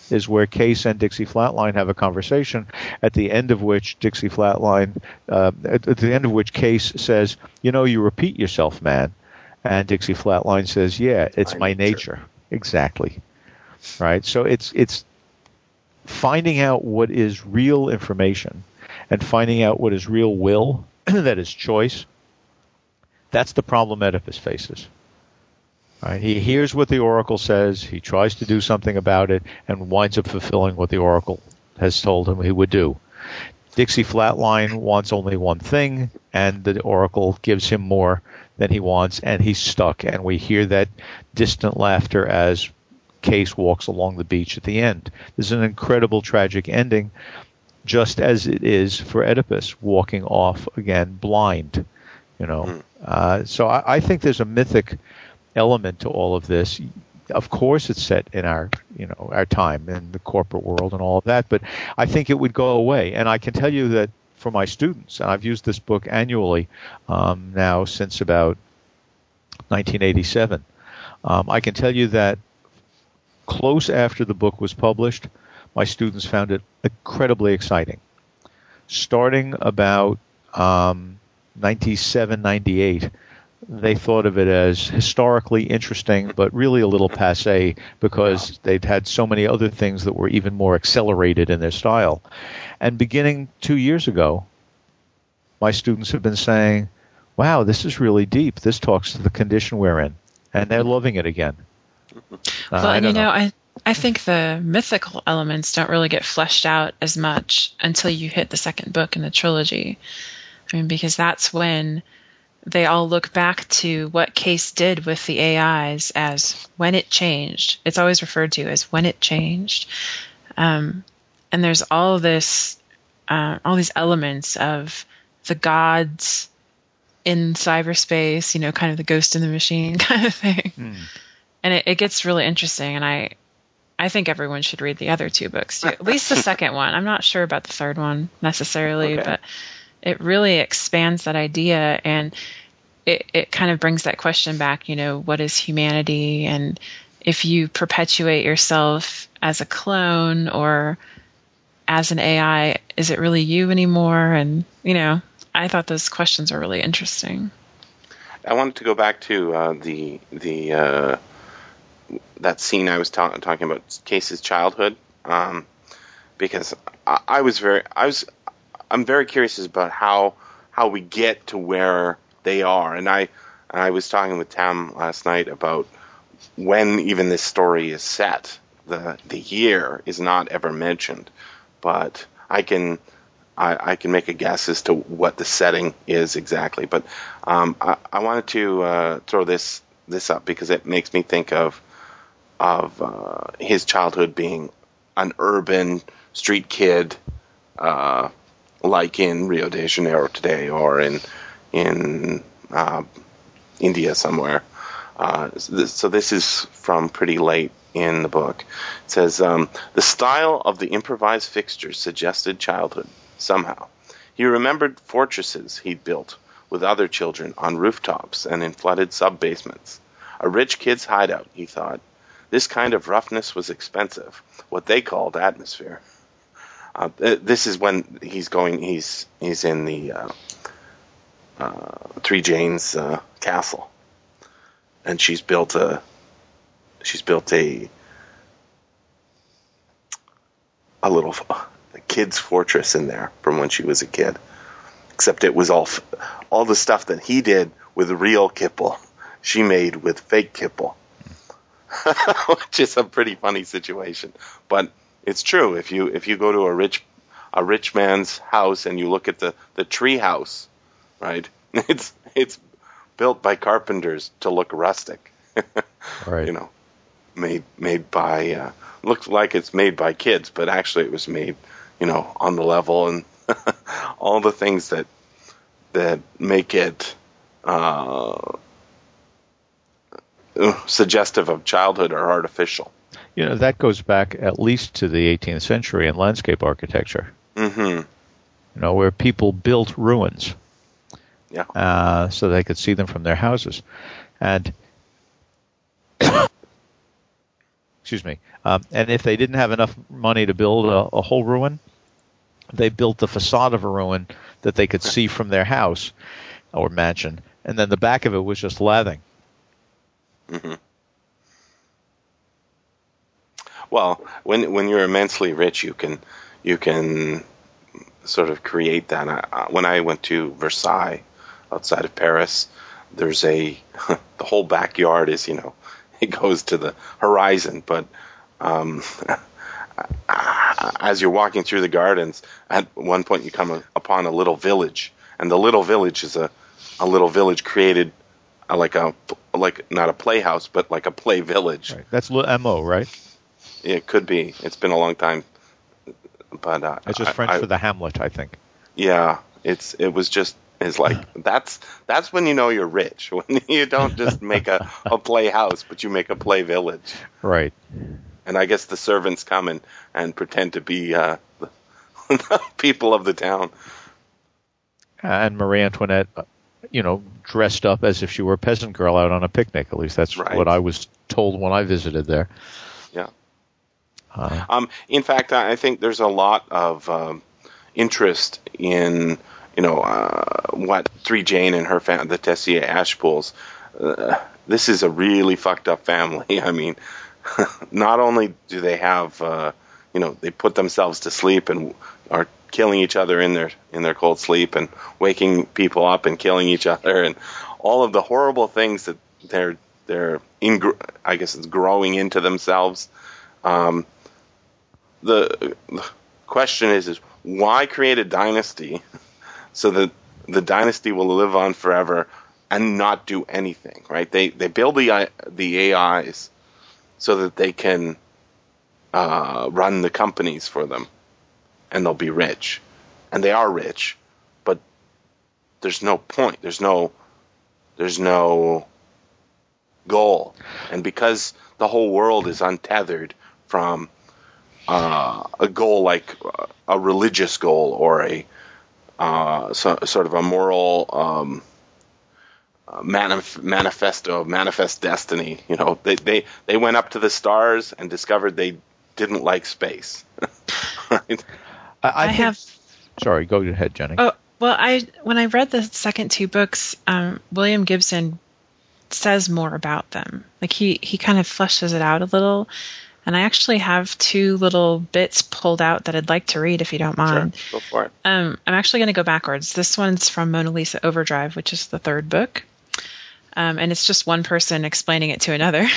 Is where Case and Dixie Flatline have a conversation, at the end of which Dixie Flatline, uh, at, at the end of which Case says, "You know, you repeat yourself, man," and Dixie Flatline says, "Yeah, it's My my nature." nature." Exactly. Right. So it's it's finding out what is real information and finding out what is real will, that is choice, that's the problem Oedipus faces. Right? He hears what the oracle says, he tries to do something about it, and winds up fulfilling what the oracle has told him he would do. Dixie Flatline wants only one thing, and the oracle gives him more than he wants, and he's stuck. And we hear that distant laughter as Case walks along the beach at the end. There's an incredible tragic ending, just as it is for Oedipus walking off again blind. You know, uh, so I, I think there's a mythic element to all of this. Of course, it's set in our you know our time in the corporate world and all of that, but I think it would go away. And I can tell you that for my students, and I've used this book annually um, now since about 1987. Um, I can tell you that close after the book was published, my students found it incredibly exciting. Starting about um, 97, 98, they thought of it as historically interesting, but really a little passe because they'd had so many other things that were even more accelerated in their style. And beginning two years ago, my students have been saying, wow, this is really deep. This talks to the condition we're in. And they're loving it again. Uh, Well, and you don't know, I I think the mythical elements don't really get fleshed out as much until you hit the second book in the trilogy. I mean, because that's when they all look back to what Case did with the AIs as when it changed. It's always referred to as when it changed. Um, and there's all this, uh, all these elements of the gods in cyberspace, you know, kind of the ghost in the machine kind of thing and it, it gets really interesting and i i think everyone should read the other two books too at least the second one i'm not sure about the third one necessarily Okay. but it really expands that idea and it, it kind of brings that question back you know what is humanity? And if you perpetuate yourself as a clone or as an ai is it really you anymore? And you know i thought those questions are really interesting. I wanted to go back to uh, the the uh, that scene I was ta- talking about, Case's childhood, um, because I, I was very I was I'm very curious about how how we get to where they are, and I I was talking with Tam last night about when even this story is set. The the year is not ever mentioned, but I can I, I can make a guess as to what the setting is exactly. But um, I, I wanted to uh, throw this this up because it makes me think of of uh, his childhood being an urban street kid, uh, like in Rio de Janeiro today, or in in uh, India somewhere. Uh, so this- is from pretty late in the book. It says um, the style of the improvised fixtures suggested childhood somehow. He remembered fortresses he'd built with other children on rooftops and in flooded sub basements. A rich kid's hideout, he thought. This kind of roughness was expensive, what they called atmosphere. Uh, this is when he's going. He's he's in the uh, uh, Three Janes uh, castle, and she's built a she's built a a little a kid's fortress in there from when she was a kid. Except it was all all the stuff that he did with real kipple, she made with fake kipple, which is a pretty funny situation. But it's true if you if you go to a rich a rich man's house and you look at the the tree house, right? It's it's built by carpenters to look rustic. Right. You know, made made by uh, looks like it's made by kids, but actually it was made, you know, on the level and all the things that that make it uh, suggestive of childhood are artificial. You know, that goes back at least to the 18th century in landscape architecture. hmm You know, where people built ruins Yeah. uh, so they could see them from their houses, and excuse me. Um, and if they didn't have enough money to build a, a whole ruin, they built the facade of a ruin that they could see from their house or mansion, and then the back of it was just lathing. Well, when when you're immensely rich, you can you can sort of create that. I, when I went to Versailles, outside of Paris, there's a the whole backyard is you know it goes to the horizon, but um, as you're walking through the gardens, at one point you come upon a little village, and the little village is a a little village created uh, like a like not a playhouse, but like a play village. Right. That's mo, right? It could be. It's been a long time, but uh, It's just I- French I- for the Hamlet, I think. yeah. It's it was just it's like that's that's when you know you're rich when you don't just make a a playhouse, but you make a play village. Right. And I guess the servants come and and pretend to be uh, the people of the town. and Marie Antoinette, uh, you know, dressed up as if she were a peasant girl out on a picnic. At least that's Right. what I was told when I visited there. Yeah. Uh, Um, in fact, I I think there's a lot of um, interest in you know uh, what Three Jane and her family, the Tessier Ashpools. Uh, this is a really fucked up family. I mean, not only do they have uh, you know they put themselves to sleep and are killing each other in their in their cold sleep and waking people up and killing each other and all of the horrible things that they're they're in I guess it's growing into themselves. Um, the the question is is why create a dynasty so that the dynasty will live on forever and not do anything right? They they build the the AIs so that they can uh, run the companies for them and they'll be rich. And they are rich but there's no point. There's no there's no goal. And because the whole world is untethered from uh, a goal like uh, a religious goal or a uh, so, sort of a moral um, uh, manif- manifesto, manifest destiny. You know, they, they they went up to the stars and discovered they didn't like space. right? I, I, think- have Sorry, go ahead, Jenny. Oh well, I when I read the second two books, um, William Gibson says more about them. Like he he kind of fleshes it out a little, and I actually have two little bits pulled out that I'd like to read if you don't Sure, mind. go for it. Um, I'm actually going to go backwards. This one's from Mona Lisa Overdrive, which is the third book. Um, and it's just one person explaining it to another.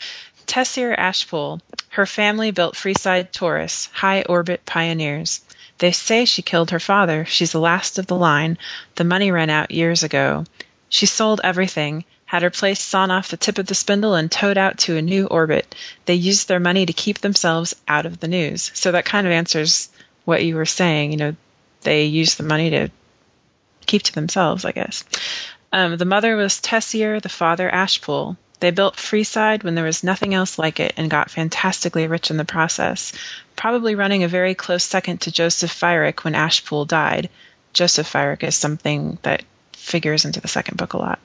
Tessier Ashpool. Her family built Freeside torus, high orbit pioneers. They say she killed her father. She's the last of the line. The money ran out years ago. She sold everything, had her place sawn off the tip of the spindle and towed out to a new orbit. They used their money to keep themselves out of the news. So that kind of answers what you were saying. You know, they used the money to keep to themselves, I guess. Um, the mother was Tessier, the father Ashpool. They built Freeside when there was nothing else like it and got fantastically rich in the process, probably running a very close second to Joseph Virek when Ashpool died. Joseph Virek is something that figures into the second book a lot.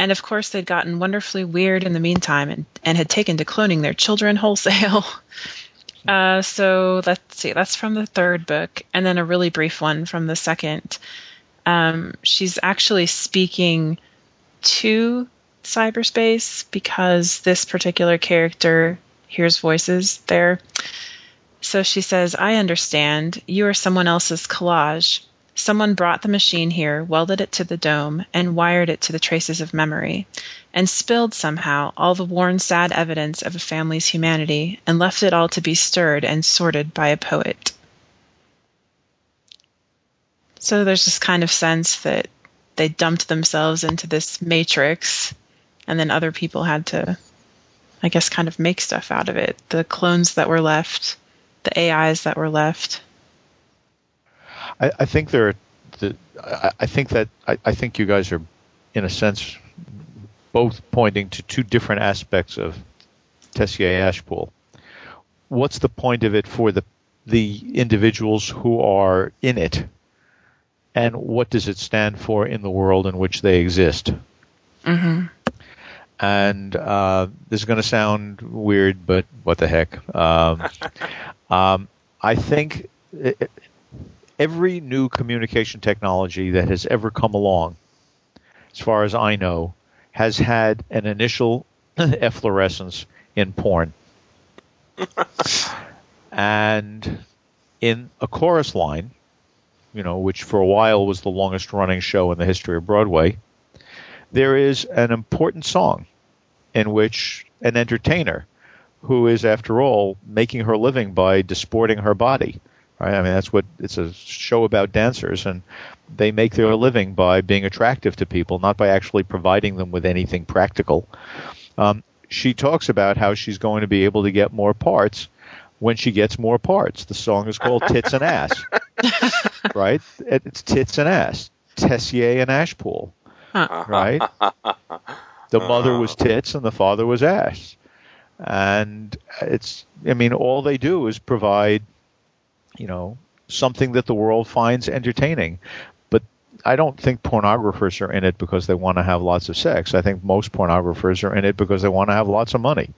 And of course, they'd gotten wonderfully weird in the meantime and, and had taken to cloning their children wholesale. Uh, so let's see, that's from the third book, and then a really brief one from the second. Um, she's actually speaking to cyberspace because this particular character hears voices there. So she says, I understand. You are someone else's collage. Someone brought the machine here, welded it to the dome, and wired it to the traces of memory, and spilled somehow all the worn, sad evidence of a family's humanity, and left it all to be stirred and sorted by a poet. So there's this kind of sense that they dumped themselves into this matrix, and then other people had to, I guess, kind of make stuff out of it. The clones that were left, the AIs that were left. I, I think there. The, I, I think that I, I think you guys are, in a sense, both pointing to two different aspects of Tessier Ashpool. What's the point of it for the the individuals who are in it, and what does it stand for in the world in which they exist? Mm-hmm. And uh, this is going to sound weird, but what the heck? Um, um, I think it, every new communication technology that has ever come along, as far as I know, has had an initial efflorescence in porn. and in a chorus line, you know, which for a while was the longest running show in the history of Broadway, there is an important song in which an entertainer who is, after all, making her living by disporting her body. Right? I mean, that's what it's a show about dancers, and they make their living by being attractive to people, not by actually providing them with anything practical. Um, she talks about how she's going to be able to get more parts when she gets more parts. The song is called Tits and Ass. right? It's Tits and Ass. Tessier and Ashpool. Right? The mother was tits and the father was ass. And it's, I mean, all they do is provide, you know, something that the world finds entertaining. But I don't think pornographers are in it because they want to have lots of sex. I think most pornographers are in it because they want to have lots of money.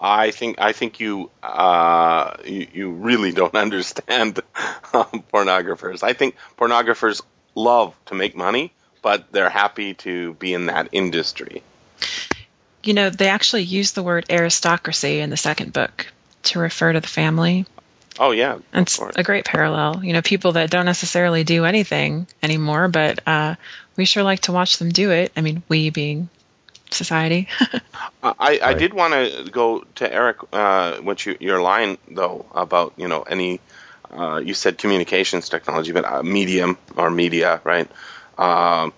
I think I think you uh, you, you really don't understand um, pornographers. I think pornographers love to make money, but they're happy to be in that industry. You know, they actually use the word aristocracy in the second book to refer to the family. Oh yeah, It's a great parallel. You know, people that don't necessarily do anything anymore, but uh, we sure like to watch them do it. I mean, we being society. I, I Right. did want to go to Eric, uh, what you, your line though about you know any, uh, you said communications technology, but uh, medium or media, right? Um,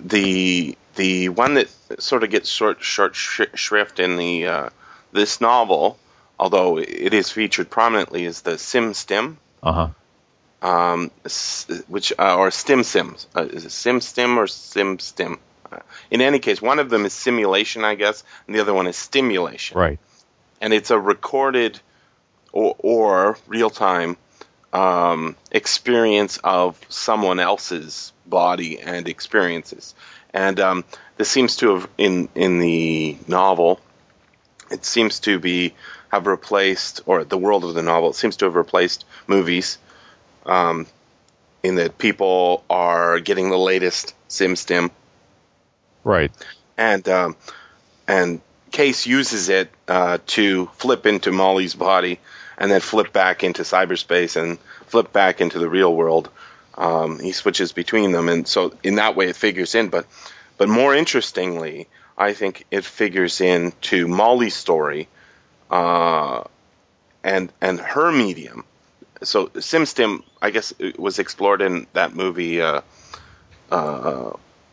the the one that sort of gets short short sh- shrift in the uh, this novel, although it is featured prominently, is the Sim Stim, Uh huh. um, which uh, or Stim Sims. Uh, is it Sim Stim or Sim Stim? Uh, in any case, one of them is simulation, I guess, and the other one is stimulation Right. and it's a recorded or, or real time um, experience of someone else's body and experiences. And um, this seems to have in in the novel, it seems to be have replaced, or the world of the novel, it seems to have replaced movies. Um, in that people are getting the latest SimStim Right. and um, and Case uses it uh, to flip into Molly's body and then flip back into cyberspace and flip back into the real world. Um, he switches between them, and so in that way it figures in. But but more interestingly, I think it figures into Molly's story uh, and and her medium. So SimStim, I guess, was explored in that movie. Uh, uh,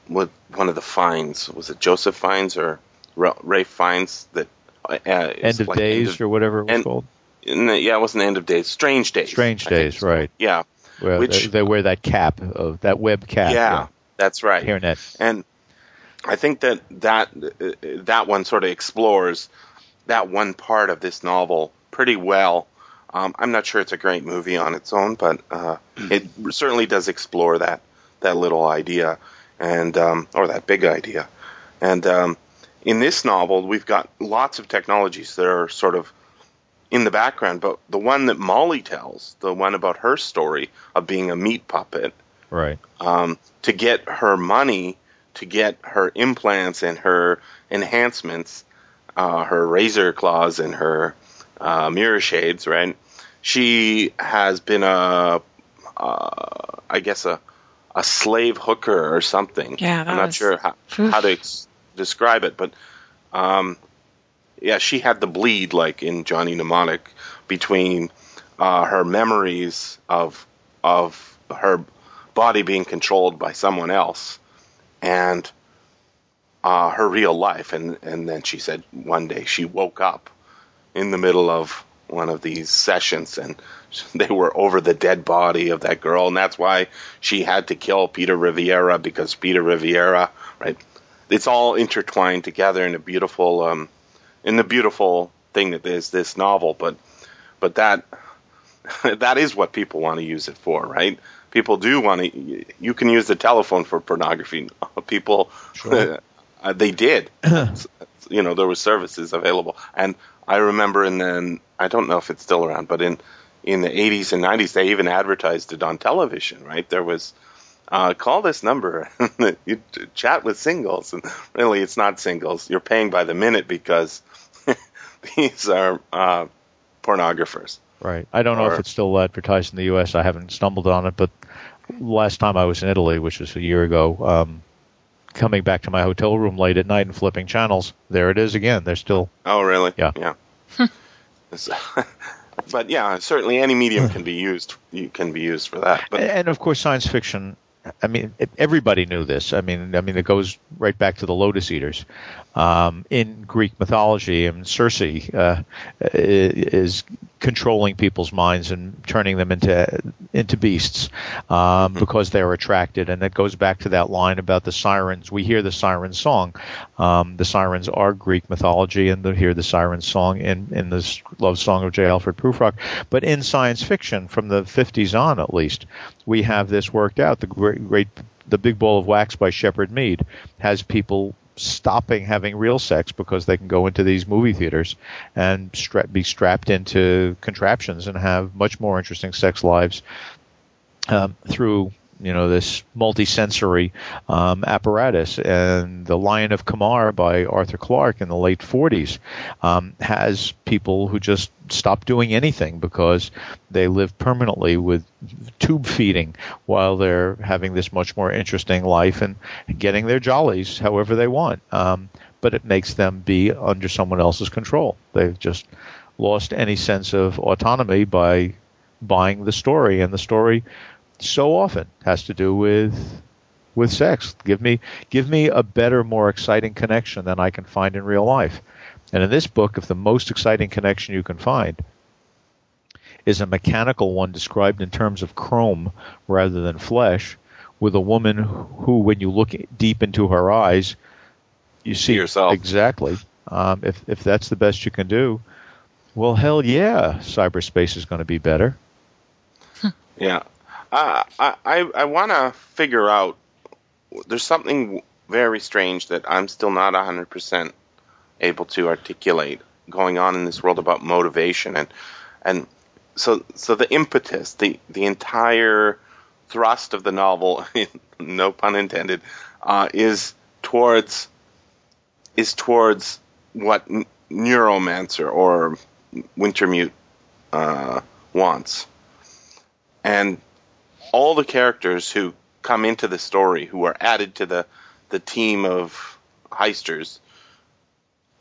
with one of the Fiennes. Was it Joseph Fiennes or Ray Fiennes? That uh, End of Days or whatever it was and- called. yeah, it wasn't End of Days. Strange Days. Strange I Days, right. Yeah, Where Which- they, they wear that cap of that web cap. yeah, that's right. Hairnet. And I think that that uh, that one sort of explores that one part of this novel pretty well. Um, I'm not sure it's a great movie on its own, but uh, it certainly does explore that that little idea and um, or that big idea. And um, in this novel, we've got lots of technologies that are sort of in the background, but the one that Molly tells, the one about her story of being a meat puppet, Right. um, to get her money, to get her implants and her enhancements, uh, her razor claws and her uh, mirror shades, right? She has been a, uh, I guess a, a slave hooker or something. Yeah, I'm not was- sure how, how to ex- describe it, but um, yeah, she had the bleed like in Johnny Mnemonic between uh, her memories of of her body being controlled by someone else, and uh, her real life. And and then she said one day she woke up in the middle of one of these sessions and they were over the dead body of that girl and that's why she had to kill Peter Riviera because Peter Riviera right it's all intertwined together in a beautiful um in the beautiful thing that is this novel but but that that is what people want to use it for right people do want to you can use the telephone for pornography people Sure. Uh, they did. You know there were services available. And i remember in the i don't know if it's still around but in in the 80s and 90s they even advertised it on television right? There was uh, call this number. You chat with singles. And really it's not singles. You're paying by the minute because these are uh, pornographers. Right. I don't know Or- if it's still advertised in the U.S. I haven't stumbled on it, but last time I was in Italy, which was a year ago, um, coming back to my hotel room late at night and flipping channels, there it is again. They're still Oh, really? Yeah. Yeah. But yeah, certainly any medium can be used. You can be used for that. But and of course science fiction i mean everybody knew this i mean i mean it goes right back to the lotus eaters um, in greek mythology and circe uh, is controlling people's minds and turning them into into beasts um, because they're attracted. And it goes back to that line about the sirens. We hear the siren song. Um, the sirens are greek mythology and they hear the siren song in in this love song of j. Alfred prufrock. But in science fiction from the 50s on at least we have this worked out. The great, great the big ball of wax by Shepherd Mead has people stopping having real sex because they can go into these movie theaters and stra- be strapped into contraptions and have much more interesting sex lives um, through you know this multisensory um, apparatus. And the Lion of Comarre by Arthur Clarke in the late 40s um, has people who just stop doing anything because they live permanently with tube feeding while they're having this much more interesting life and getting their jollies however they want. Um, but it makes them be under someone else's control. They've just lost any sense of autonomy by buying the story, and the story so often has to do with with sex. Give me give me a better, more exciting connection than I can find in real life. And in this book, if the most exciting connection you can find is a mechanical one described in terms of chrome rather than flesh, with a woman who, when you look deep into her eyes, you see yourself. exactly. Um, if if that's the best you can do, well, hell yeah, cyberspace is going to be better. yeah, I I, I want to figure out. There's something very strange that I'm still not 100 percent able to articulate going on in this world about motivation and and so so the impetus the the entire thrust of the novel no pun intended uh, is towards is towards what N- neuromancer or wintermute uh, wants and all the characters who come into the story who are added to the the team of heisters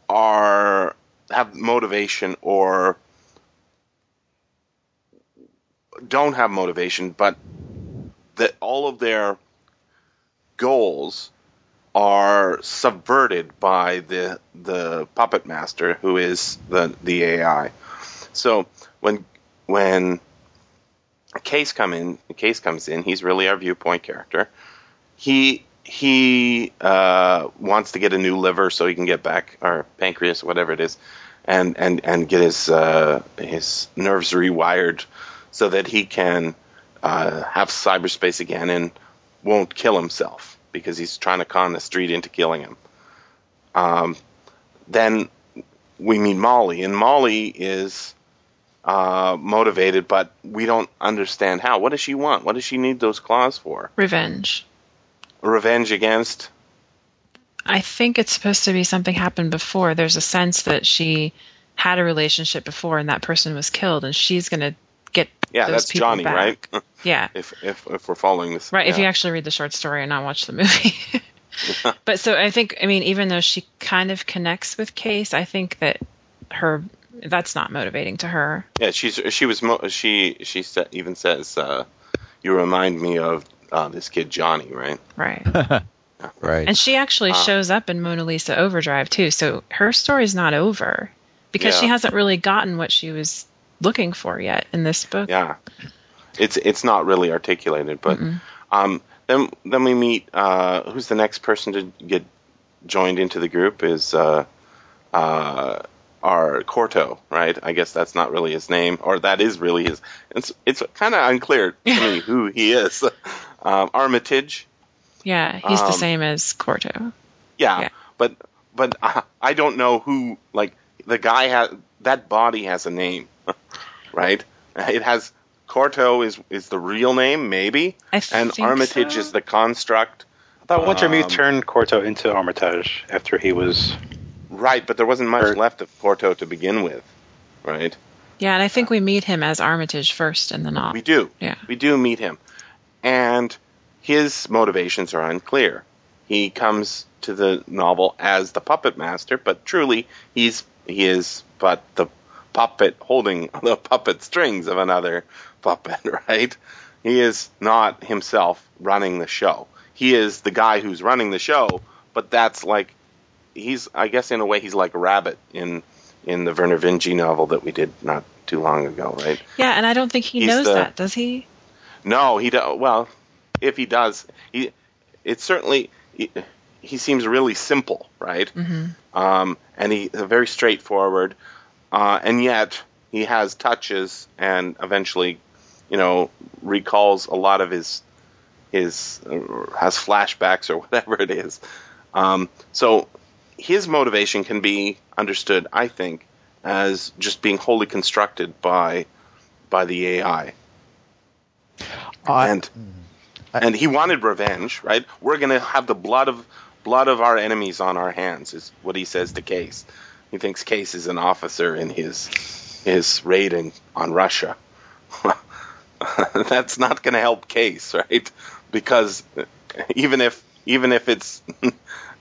are have motivation or don't have motivation, but that all of their goals are subverted by the the puppet master who is the the AI. So when when case come in, case comes in, he's really our viewpoint character. He he uh, wants to get a new liver so he can get back or pancreas, whatever it is, and and and get his uh, his nerves rewired so that he can uh, have cyberspace again and won't kill himself because he's trying to con the street into killing him. Um, then we meet Molly, and Molly is uh, motivated, but we don't understand how. What does she want? What does she need those claws for? Revenge. Revenge against? I think it's supposed to be something happened before. There's a sense that she had a relationship before and that person was killed, and she's going to get Yeah, those that's people Johnny, back. right? Yeah. if if if we're following this, Right, if you actually read the short story and not watch the movie. but so I think, I mean, even though she kind of connects with Case, I think that her that's not motivating to her. Yeah, she's she was mo- she she sa- even says uh, you remind me of uh, this kid Johnny, right? Right. right. And she actually Ah. shows up in Mona Lisa Overdrive too. So her story's not over because she hasn't really gotten what she was looking for yet in this book. Yeah, it's it's not really articulated, but um, then then we meet uh, who's the next person to get joined into the group is uh, uh, our Corto, right? I guess that's not really his name, or that is really his. It's it's kind of unclear to me who he is. Um, Armitage, Yeah, he's the Um, same as Corto. yeah, Yeah. but but uh, I don't know who. Like the guy has that body has a name, right? It has Corto is is the real name, maybe, I and think Armitage so. is the construct. I thought Wintermute Um, turned Corto into Armitage after he was. Right, but there wasn't much Or- left of Corto to begin with, right? Yeah, and I think we meet him as Armitage first in the novel. We do. Yeah. We do meet him. And his motivations are unclear. He comes to the novel as the puppet master, but truly he's he is but the puppet holding the puppet strings of another puppet, right? He is not himself running the show. He is the guy who's running the show, but that's like he's I guess in a way he's like a rabbit in in the Vernor Vinge novel that we did not too long ago, right? Yeah, and I don't think he He's knows the- that, does he? No, he do, well, if he does, he it's certainly he, he seems really simple, right? Mm-hmm. Um, and he very straightforward, uh, and yet he has touches and eventually, you know, recalls a lot of his his uh, has flashbacks or whatever it is. Um, so his motivation can be understood, I think, as just being wholly constructed by by the AI I- and and he wanted revenge, right? We're gonna have the blood of blood of our enemies on our hands, is what he says to Case. He thinks Case is an officer in his his raiding on Russia. That's not gonna help Case, right? Because even if even if it's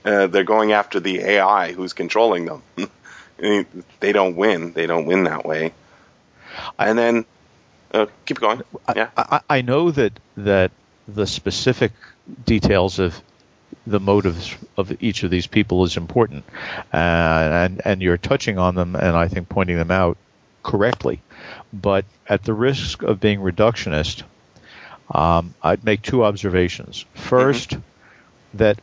uh, they're going after the AI who's controlling them, they don't win. They don't win that way. And then uh, keep going. Yeah. I, I know that that the specific details of the motives of each of these people is important, uh, and and you're touching on them, and I think pointing them out correctly. But at the risk of being reductionist, um, I'd make two observations. 1st that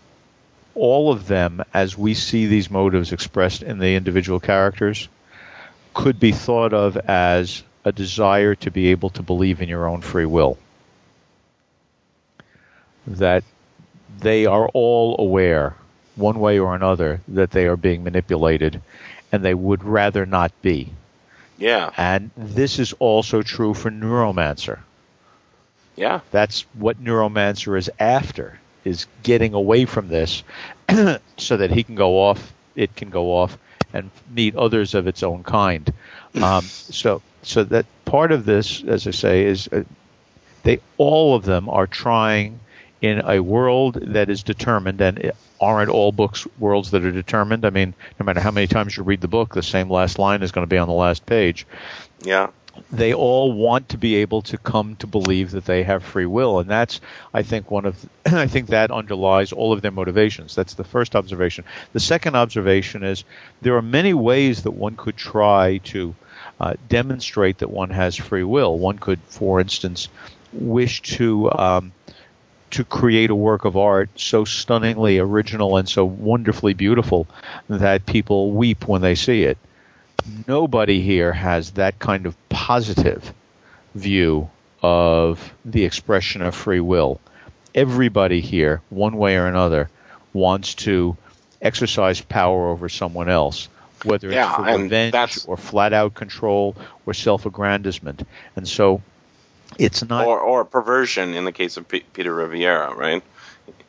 all of them, as we see these motives expressed in the individual characters, could be thought of as a desire to be able to believe in your own free will. That they are all aware, one way or another, that they are being manipulated, and they would rather not be. Yeah. And this is also true for Neuromancer. Yeah. That's what Neuromancer is after, is getting away from this so that he can go off, it can go off, and meet others of its own kind. Um, so, so that part of this, as I say, is uh, they all of them are trying in a world that is determined, and aren't all books worlds that are determined? I mean, no matter how many times you read the book, the same last line is going to be on the last page Yeah. They all want to be able to come to believe that they have free will. And that's i think one of i think that underlies all of their motivations. That's the first observation. The second observation is there are many ways that one could try to uh, demonstrate that one has free will. One could for instance wish to um, to create a work of art so stunningly original and so wonderfully beautiful that people weep when they see it nobody here has that kind of positive view of the expression of free will. Everybody here, one way or another, wants to exercise power over someone else, whether it's Yeah, for revenge or flat out control or self aggrandizement. And so it's not or or perversion in the case of P- Peter Riviera, right?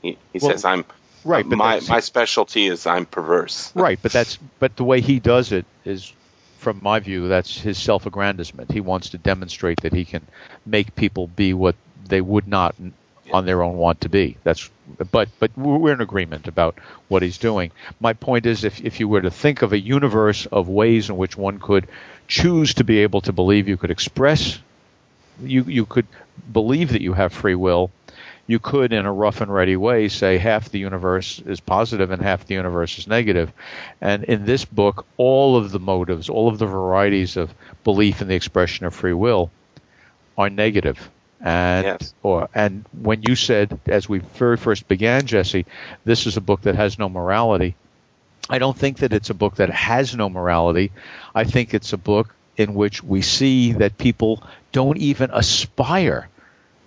He, he Well, says, "I'm right, but my my specialty is I'm perverse." right, but that's but the way he does it is from my view that's his self-aggrandizement. He wants to demonstrate that he can make people be what they would not on their own want to be. That's but but we're in agreement about what he's doing. My point is if if you were to think of a universe of ways in which one could choose to be able to believe you could express you you could believe that you have free will you could, in a rough and ready way, say half the universe is positive and half the universe is negative. And in this book, all of the motives, all of the varieties of belief in the expression of free will are negative. And Yes. or and when you said, as we very first began, Jesse, this is a book that has no morality. I don't think that it's a book that has no morality. I think it's a book in which we see that people don't even aspire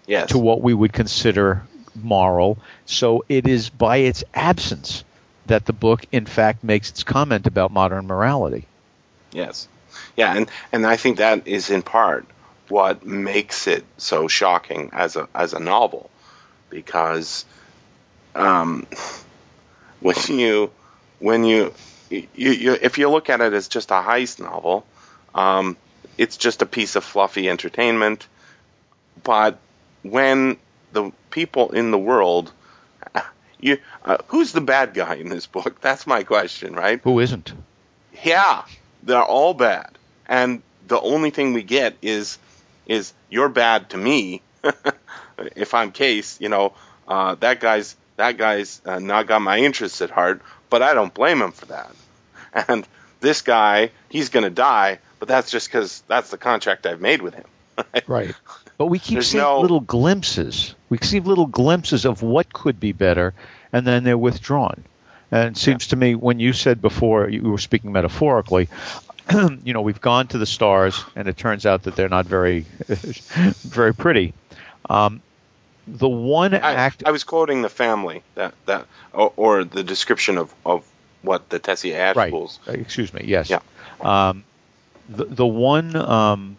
Yes. to what we would consider moral. So it is by its absence that the book, in fact, makes its comment about modern morality. Yes. Yeah, and, and I think that is in part what makes it so shocking as a as a novel, because um, when you when you, you, you if you look at it as just a heist novel, um, it's just a piece of fluffy entertainment. But when the people in the world, you uh, who's the bad guy in this book? That's my question, right? Who isn't? yeah, they're all bad, and the only thing we get is is you're bad to me. if I'm Case, you know uh, that guy's that guy's uh, not got my interests at heart, but I don't blame him for that. And this guy, he's gonna die, but that's just because that's the contract I've made with him. Right. But we keep There's seeing no- little glimpses. We see little glimpses of what could be better, and then they're withdrawn. And it seems to me, when you said before, you were speaking metaphorically, you know, we've gone to the stars, and it turns out that they're not very, very pretty. Um, the one I, act, I was quoting the family that that or, or the description of of what the Tessie Ash right? schools. uh, Excuse me. Yes. Yeah. Um, the the one um,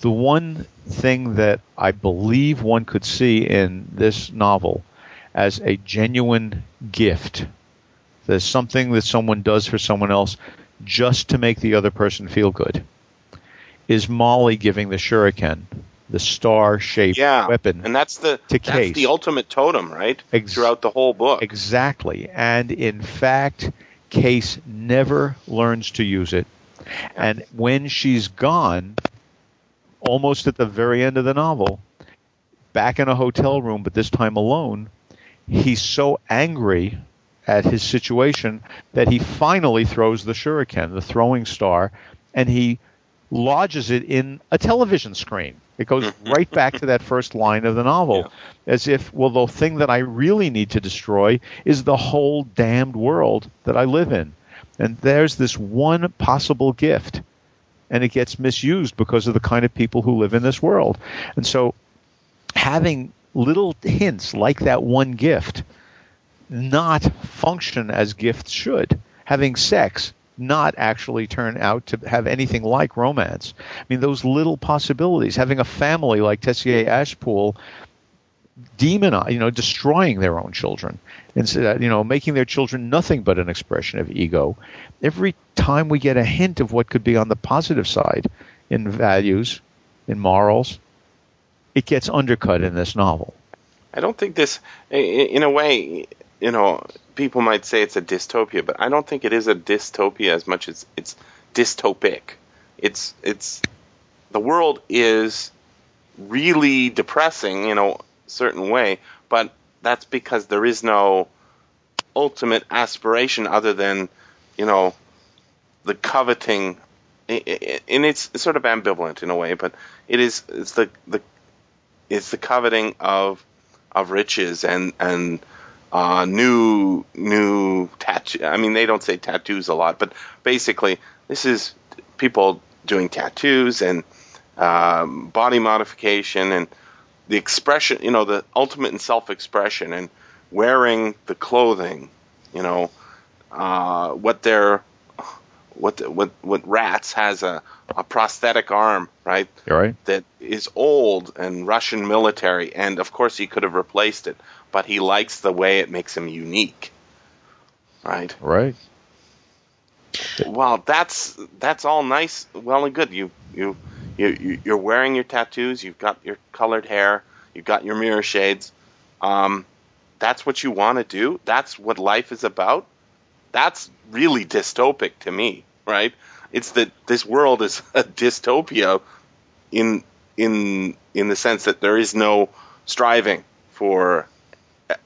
the one thing that I believe one could see in this novel as a genuine gift. There's something that someone does for someone else just to make the other person feel good. Is Molly giving the shuriken, the star-shaped Yeah, weapon, and that's the to that's Case. the ultimate totem, right? Ex- Throughout the whole book. Exactly. And in fact, Case never learns to use it. And when she's gone, almost at the very end of the novel, back in a hotel room, but this time alone, he's so angry at his situation that he finally throws the shuriken, the throwing star, and he lodges it in a television screen. It goes mm-hmm. right back to that first line of the novel, as if, well, the thing that I really need to destroy is the whole damned world that I live in. And there's this one possible gift, and it gets misused because of the kind of people who live in this world. And so, having little hints like that one gift not function as gifts should. Having sex not actually turn out to have anything like romance. I mean, those little possibilities. Having a family like Tessier Ashpool demonize, you know, destroying their own children, instead, you know, making their children nothing but an expression of ego. Every time we get a hint of what could be on the positive side in values, in morals, it gets undercut in this novel. I don't think this, in a way, you know, people might say it's a dystopia, but I don't think it is a dystopia as much as it's dystopic. It's it's the world is really depressing you a certain way, but that's because there is no ultimate aspiration other than, you know, the coveting, and it's sort of ambivalent in a way, but it is it's the the it's the coveting of of riches and and uh, new new tattoo. I mean, they don't say tattoos a lot, but basically, this is people doing tattoos and um, body modification and the expression. You know, the ultimate in self-expression and wearing the clothing. You know, uh, what they're what the, what what Ratz has a a prosthetic arm, right? You all right? that is old and Russian military, and of course he could have replaced it, but he likes the way it makes him unique. Right. Right. Well, that's that's all nice, well and good. You you you you're wearing your tattoos. You've got your colored hair. You've got your mirror shades. Um, that's what you want to do. That's what life is about. That's really dystopic to me, right? It's that this world is a dystopia in in in the sense that there is no striving for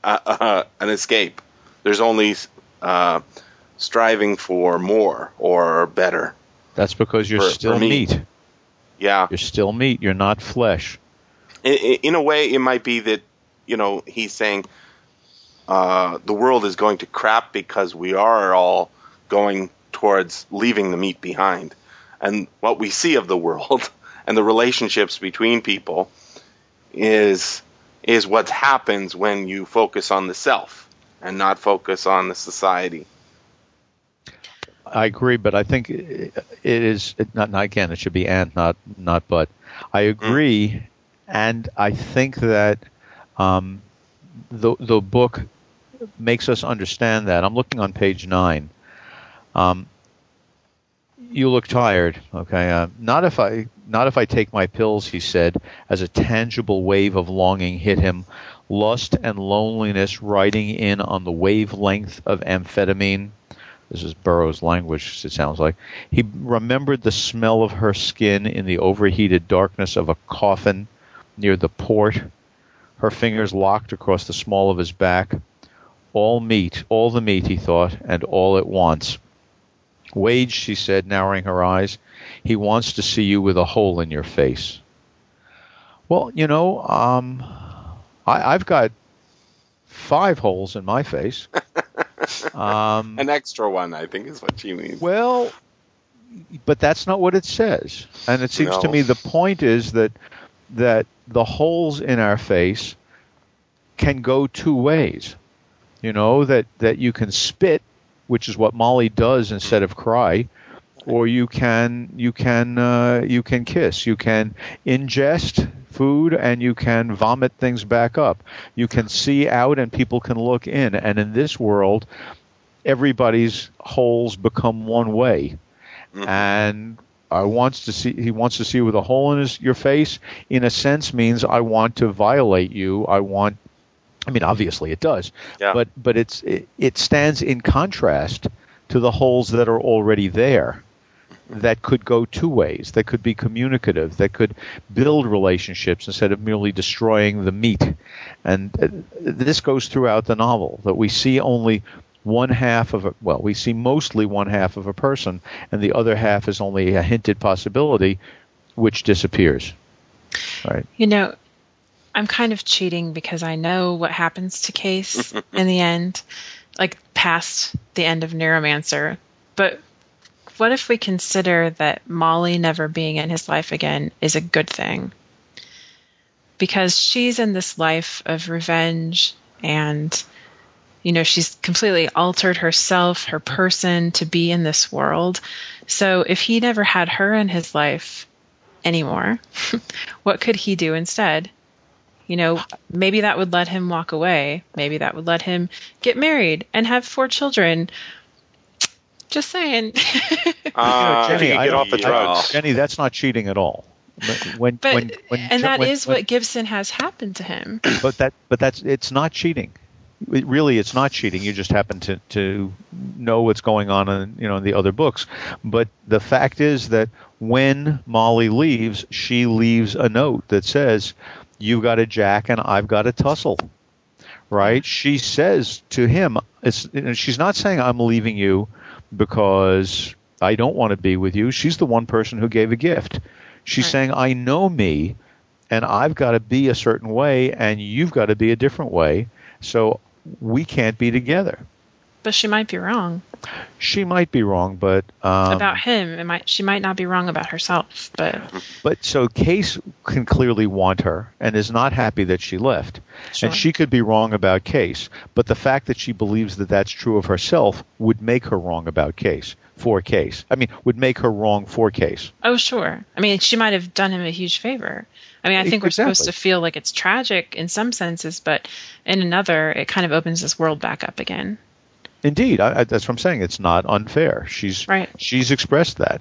uh, uh, an escape. There's only uh, striving for more or better. That's because you're For- still for me. meat. Yeah. You're still meat. You're not flesh. I- I- in a way, it might be that you know he's saying uh, the world is going to crap because we are all going towards leaving the meat behind, and what we see of the world and the relationships between people is is what happens when you focus on the self and not focus on the society. I agree, but I think it is it, not, not again. It should be and not not but. I agree, and I think that um, the the book makes us understand that. I'm looking on page nine. Um, you look tired. Okay, uh, not if I not if I take my pills. He said, as a tangible wave of longing hit him, lust and loneliness riding in on the wavelength of amphetamine. This is Burroughs' language, it sounds like. He remembered the smell of her skin in the overheated darkness of a coffin near the port, her fingers locked across the small of his back. All meat, all the meat, he thought, and all at once. Wage, she said, narrowing her eyes, he wants to see you with a hole in your face. Well, you know, um, I, I've got five holes in my face. Um, An extra one, I think, is what she means. well, but that's not what it says. And it seems to me the point is that that the holes in our face can go two ways. You know that that you can spit, which is what Molly does instead of cry, or you can you can uh, you can kiss. You can ingest food and you can vomit things back up. You can see out and people can look in. And in this world, everybody's holes become one way. Mm-hmm. And I wants to see he wants to see you with a hole in his your face in a sense means I want to violate you. I want I mean obviously it does. Yeah. But but it's it, it stands in contrast to the holes that are already there that could go two ways, that could be communicative, that could build relationships instead of merely destroying the meat. And uh, this goes throughout the novel that we see only one half of a well, we see mostly one half of a person, and the other half is only a hinted possibility, which disappears. Right? You know, I'm kind of cheating because I know what happens to Case in the end, like past the end of Neuromancer. But what if we consider that Molly never being in his life again is a good thing? Because she's in this life of revenge and you know she's completely altered herself her person to be in this world. So if he never had her in his life anymore what could he do instead? You know maybe that would let him walk away. Maybe that would let him get married and have four children just saying. Uh, Jenny, you get don't- off the I- drugs. Jenny, that's not cheating at all. When, but when, when, and that when- is when- what gibson has happened to him. But that but that's it's not cheating. It, really it's not cheating. You just happen to to know what's going on in you know in the other books. But the fact is that when molly leaves she leaves a note that says you've got a jack and i've got a tussle right? She says to him it's and she's not saying i'm leaving you because i don't want to be with you she's the one person who gave a gift she's Right. saying i know me and I've got to be a certain way, and you've got to be a different way. So we can't be together. But she might be wrong She might be wrong, but um, about him it might she might not be wrong about herself but but so Case can clearly want her and is not happy that she left, Sure. and she could be wrong about Case. But the fact that she believes that that's true of herself would make her wrong about Case for Case. I mean, would make her wrong for Case. Oh, sure. I mean, she might have done him a huge favor. I mean, I think we're supposed to feel like it's tragic in some senses, but in another, it kind of opens this world back up again. Indeed, I, I, that's what I'm saying. It's not unfair. She's Right. she's expressed that.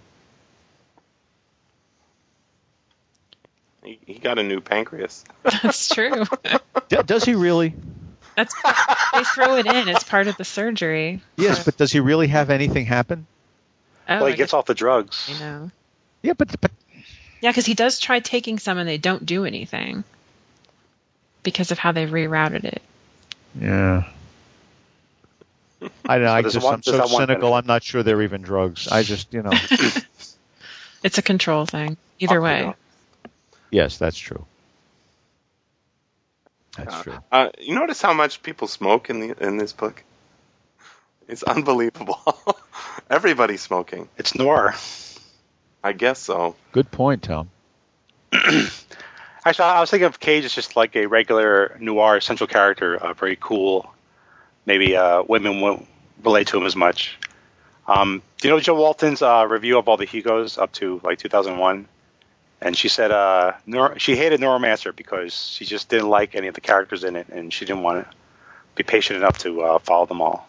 he, he got a new pancreas. That's true. D- does he really? That's they throw it in. It's part of the surgery. Yes, but does he really have anything happen? Oh, well, I he gets guess- off the drugs. You know. Yeah, but but Yeah, because he does try taking some and they don't do anything. because of how they rerouted it. Yeah. I, I just one- I'm so that one cynical. I'm not sure they're even drugs. I just you know. It's a control thing. Either way. yes, that's true. That's true. Uh, you notice how much people smoke in the in this book? It's unbelievable. Everybody's smoking. It's noir. I guess so. Good point, Tom. Actually, I was thinking of Cage as just like a regular noir central character, uh, very cool. Maybe uh, women won't relate to him as much. Um, do you know Jo Walton's uh, review of all the Hugos up to like 2001? And she said uh, Nor- she hated Neuromancer because she just didn't like any of the characters in it, and she didn't want to be patient enough to uh, follow them all.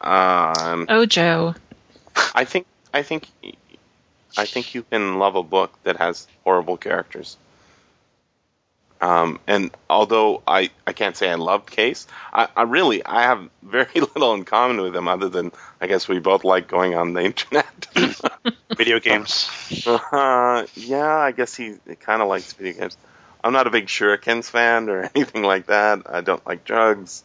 Um, Oh, Jo. I think I think I think you can love a book that has horrible characters. Um, and although I, I can't say I loved Case, I, I really I have very little in common with him other than I guess we both like going on the internet. Video games. uh, yeah, I guess he kind of likes video games. I'm not a big Shurikens fan or anything like that. I don't like drugs.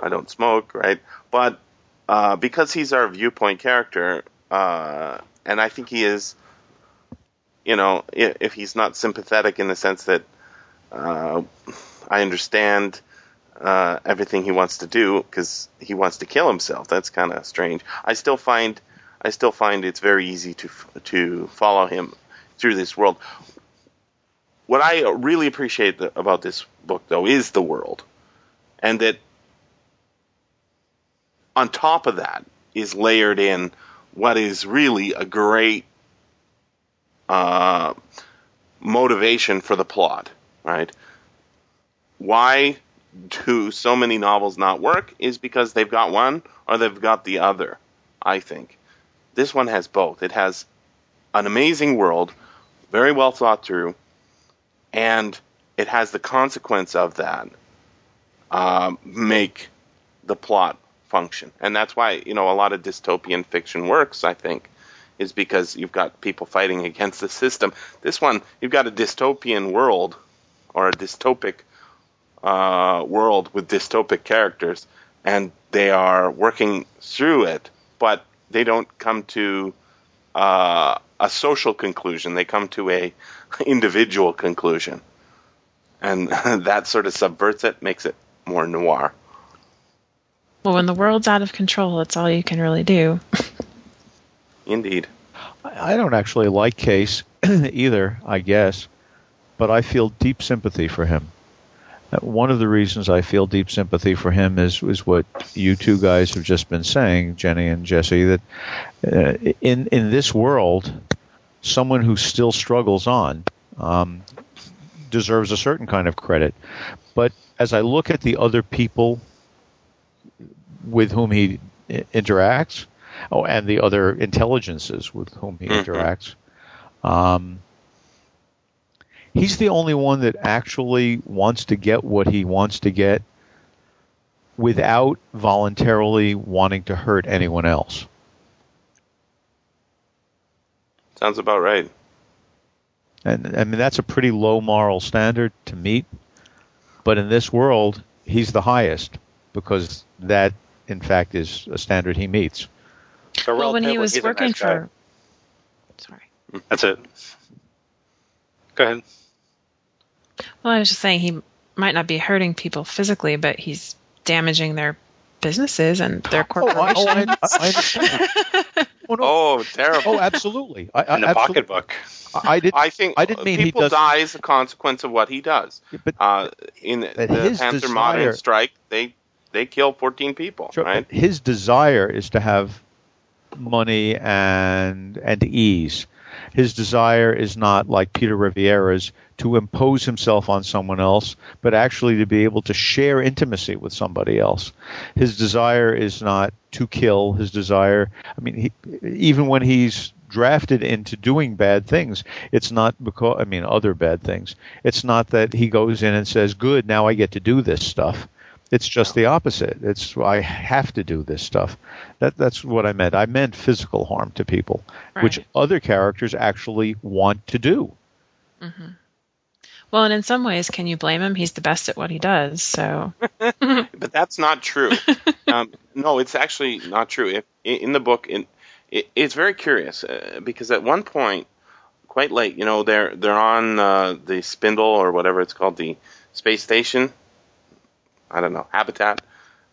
I don't smoke, right? But uh, because he's our viewpoint character, uh, and I think he is, you know, if he's not sympathetic in the sense that uh, I understand uh, everything he wants to do because he wants to kill himself. That's kind of strange. I still find I still find it's very easy to to follow him through this world. What I really appreciate the, about this book, though, is the world, and that on top of that is layered in what is really a great uh, motivation for the plot. Right? Why do so many novels not work? Is because they've got one or they've got the other. I think this one has both. It has an amazing world, very well thought through, and it has the consequence of that uh, make the plot function. And that's why you know a lot of dystopian fiction works. I think is because you've got people fighting against the system. This one, you've got a dystopian world or a dystopic uh, world with dystopic characters, and they are working through it, but they don't come to uh, a social conclusion. They come to a individual conclusion, and that sort of subverts it, makes it more noir. Well, when the world's out of control, that's all you can really do. Indeed. I I don't actually like Case either, I guess, but I feel deep sympathy for him. Uh, One of the reasons I feel deep sympathy for him is is what you two guys have just been saying, Jenny and Jesse, that uh, in in this world, someone who still struggles on um, deserves a certain kind of credit. But as I look at the other people with whom he i- interacts, oh, and the other intelligences with whom he Mhm. interacts, um, he's the only one that actually wants to get what he wants to get without voluntarily wanting to hurt anyone else. Sounds about right. And I mean that's a pretty low moral standard to meet. But in this world, he's the highest because that in fact is a standard he meets. So well, when he was working nice guy. for. Sorry. That's it. Go ahead. Well, I was just saying he might not be hurting people physically, but he's damaging their businesses and their Oh, corporations. oh, I, I understand. Oh, no. Oh, terrible. oh, absolutely. I, I, In the absolutely. pocketbook. I did. I think I didn't mean he people doesn't- die as a consequence of what he does. But Uh, in the his Panther desire- Modern strike, they they kill 14 people, Sure, right? His desire is to have money and and ease. His desire is not like Peter Riviera's to impose himself on someone else, but actually to be able to share intimacy with somebody else. His desire is not to kill. His desire, I mean, he, even when he's drafted into doing bad things, it's not because, I mean, other bad things. It's not that he goes in and says, good, now I get to do this stuff. It's just the opposite. It's I have to do this stuff. That that's what I meant. I meant physical harm to people, which other characters actually want to do. Well, and in some ways, can you blame him? He's the best at what he does. So, but that's not true. um, no, it's actually not true. If in the book, in it, it's very curious uh, because at one point, quite late, you know, they're they're on uh, the spindle or whatever it's called, the space station. I don't know, habitat,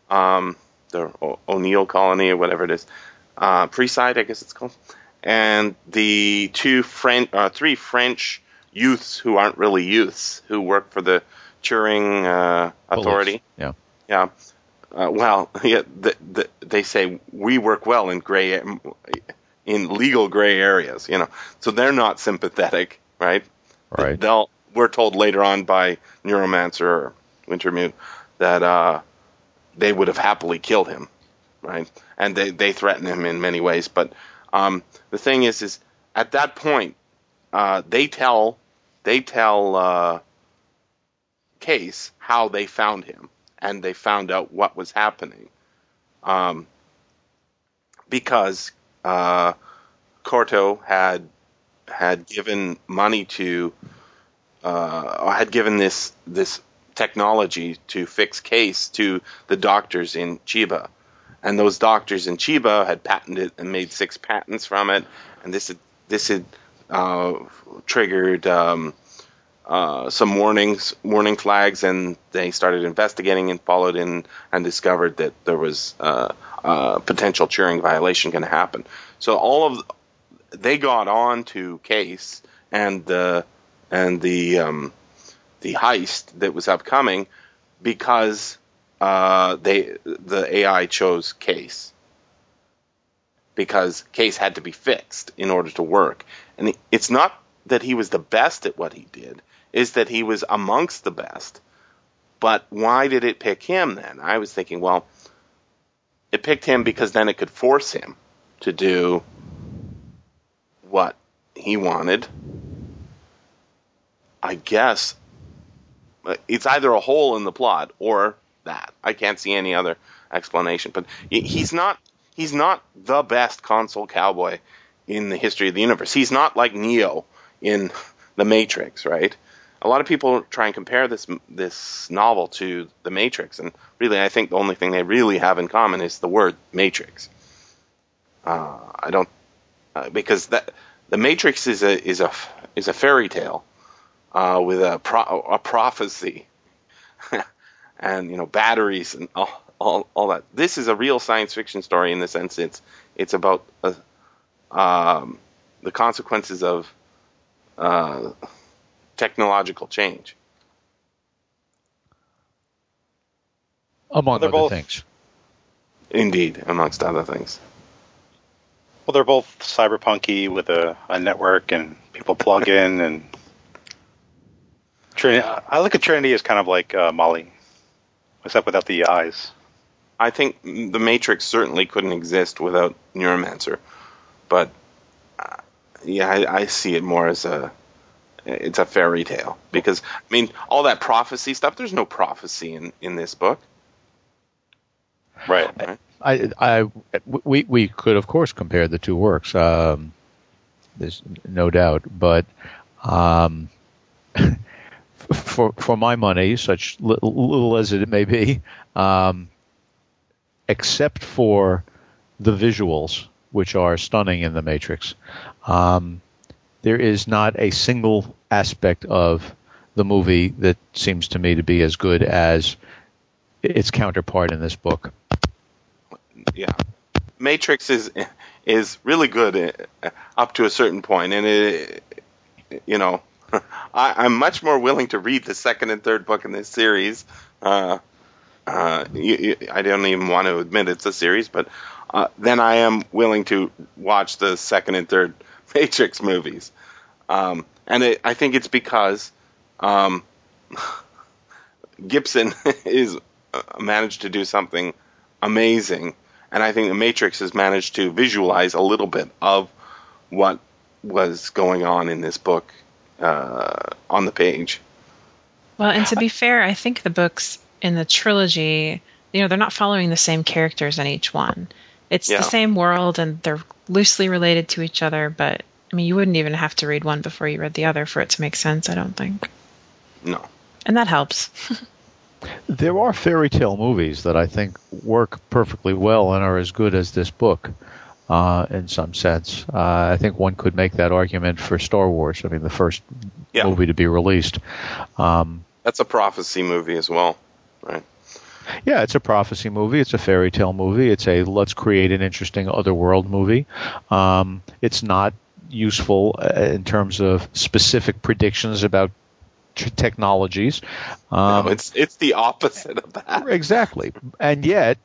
um, the o- O'Neill colony or whatever it is, uh, Freeside, I guess it's called, and the two French, uh, three French youths who aren't really youths who work for the Turing uh, Authority. Yeah. Yeah. Uh, well, yeah, the, the, they say we work well in gray, in legal gray areas, you know. So they're not sympathetic, right? Right. They'll. We're told later on by Neuromancer or Wintermute that uh, they would have happily killed him, right? And they they threaten him in many ways. But um, the thing is, is at that point, uh, they tell they tell uh, Case how they found him, and they found out what was happening, um, because uh, Corto had had given money to uh, had given this this technology to fix Case to the doctors in Chiba, and those doctors in Chiba had patented and made six patents from it, and this had this had uh, triggered um, uh, some warnings, warning flags, and they started investigating and followed in and discovered that there was uh, a potential Turing violation going to happen. So all of they got on to case and the and the um, the heist that was upcoming because uh, they the AI chose case because case had to be fixed in order to work. And it's not that he was the best at what he did, is that he was amongst the best. But why did it pick him then? I was thinking, well, it picked him because then it could force him to do what he wanted. I guess it's either a hole in the plot or that. I can't see any other explanation. But he's not he's not the best console cowboy in the history of the universe. He's not like Neo in The Matrix, right? A lot of people try and compare this this novel to The Matrix, and really, I think the only thing they really have in common is the word Matrix. Uh, I don't uh, because that The Matrix is a is a is a fairy tale uh, with a pro- a prophecy, and you know batteries and all, all all that. This is a real science fiction story in the sense it's it's about a, um, the consequences of uh, technological change. Among They're other both- things. Indeed, amongst other things. Well, they're both cyberpunky with a, a network and people plug in and Trinity. I look at Trinity as kind of like uh, Molly, except without the eyes. I think the Matrix certainly couldn't exist without Neuromancer, but uh, yeah, I, I see it more as a it's a fairy tale because I mean all that prophecy stuff. There's no prophecy in in this book. Right. Right? I, I, we, we could of course compare the two works. Um, there's no doubt, but um, for for my money, such little, little as it may be, um, except for the visuals, which are stunning in the Matrix, um, there is not a single aspect of the movie that seems to me to be as good as its counterpart in this book. yeah, Matrix is is really good uh, up to a certain point, and it, you know, I, I'm much more willing to read the second and third book in this series. Uh, uh, you, you, I don't even want to admit it's a series, but uh, then I am willing to watch the second and third Matrix movies, um, and it, I think it's because um, Gibson is uh, managed to do something amazing. And I think the Matrix has managed to visualize a little bit of what was going on in this book uh, on the page. Well, and to be fair, I think the books in the trilogy, you know, they're not following the same characters in each one. It's Yeah. the same world and they're loosely related to each other, but I mean, you wouldn't even have to read one before you read the other for it to make sense, I don't think. no. And that helps. There are fairy tale movies that I think work perfectly well and are as good as this book. Uh, in some sense, uh, I think one could make that argument for Star Wars. I mean, the first Yeah. movie to be released. Um, That's a prophecy movie as well, right? Yeah, it's a prophecy movie. It's a fairy tale movie. It's a let's create an interesting otherworld movie. Um, it's not useful uh, in terms of specific predictions about t- technologies. Um, no, it's it's the opposite of that. exactly, and yet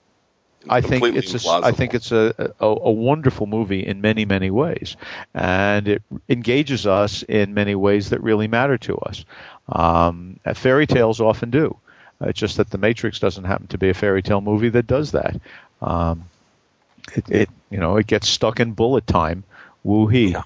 I think it's a, I think it's a, a a wonderful movie in many many ways, and it engages us in many ways that really matter to us. Um, uh, fairy tales often do. Uh, It's just that The Matrix doesn't happen to be a fairy tale movie that does that. Um, it, it you know it gets stuck in bullet time. Woo hee.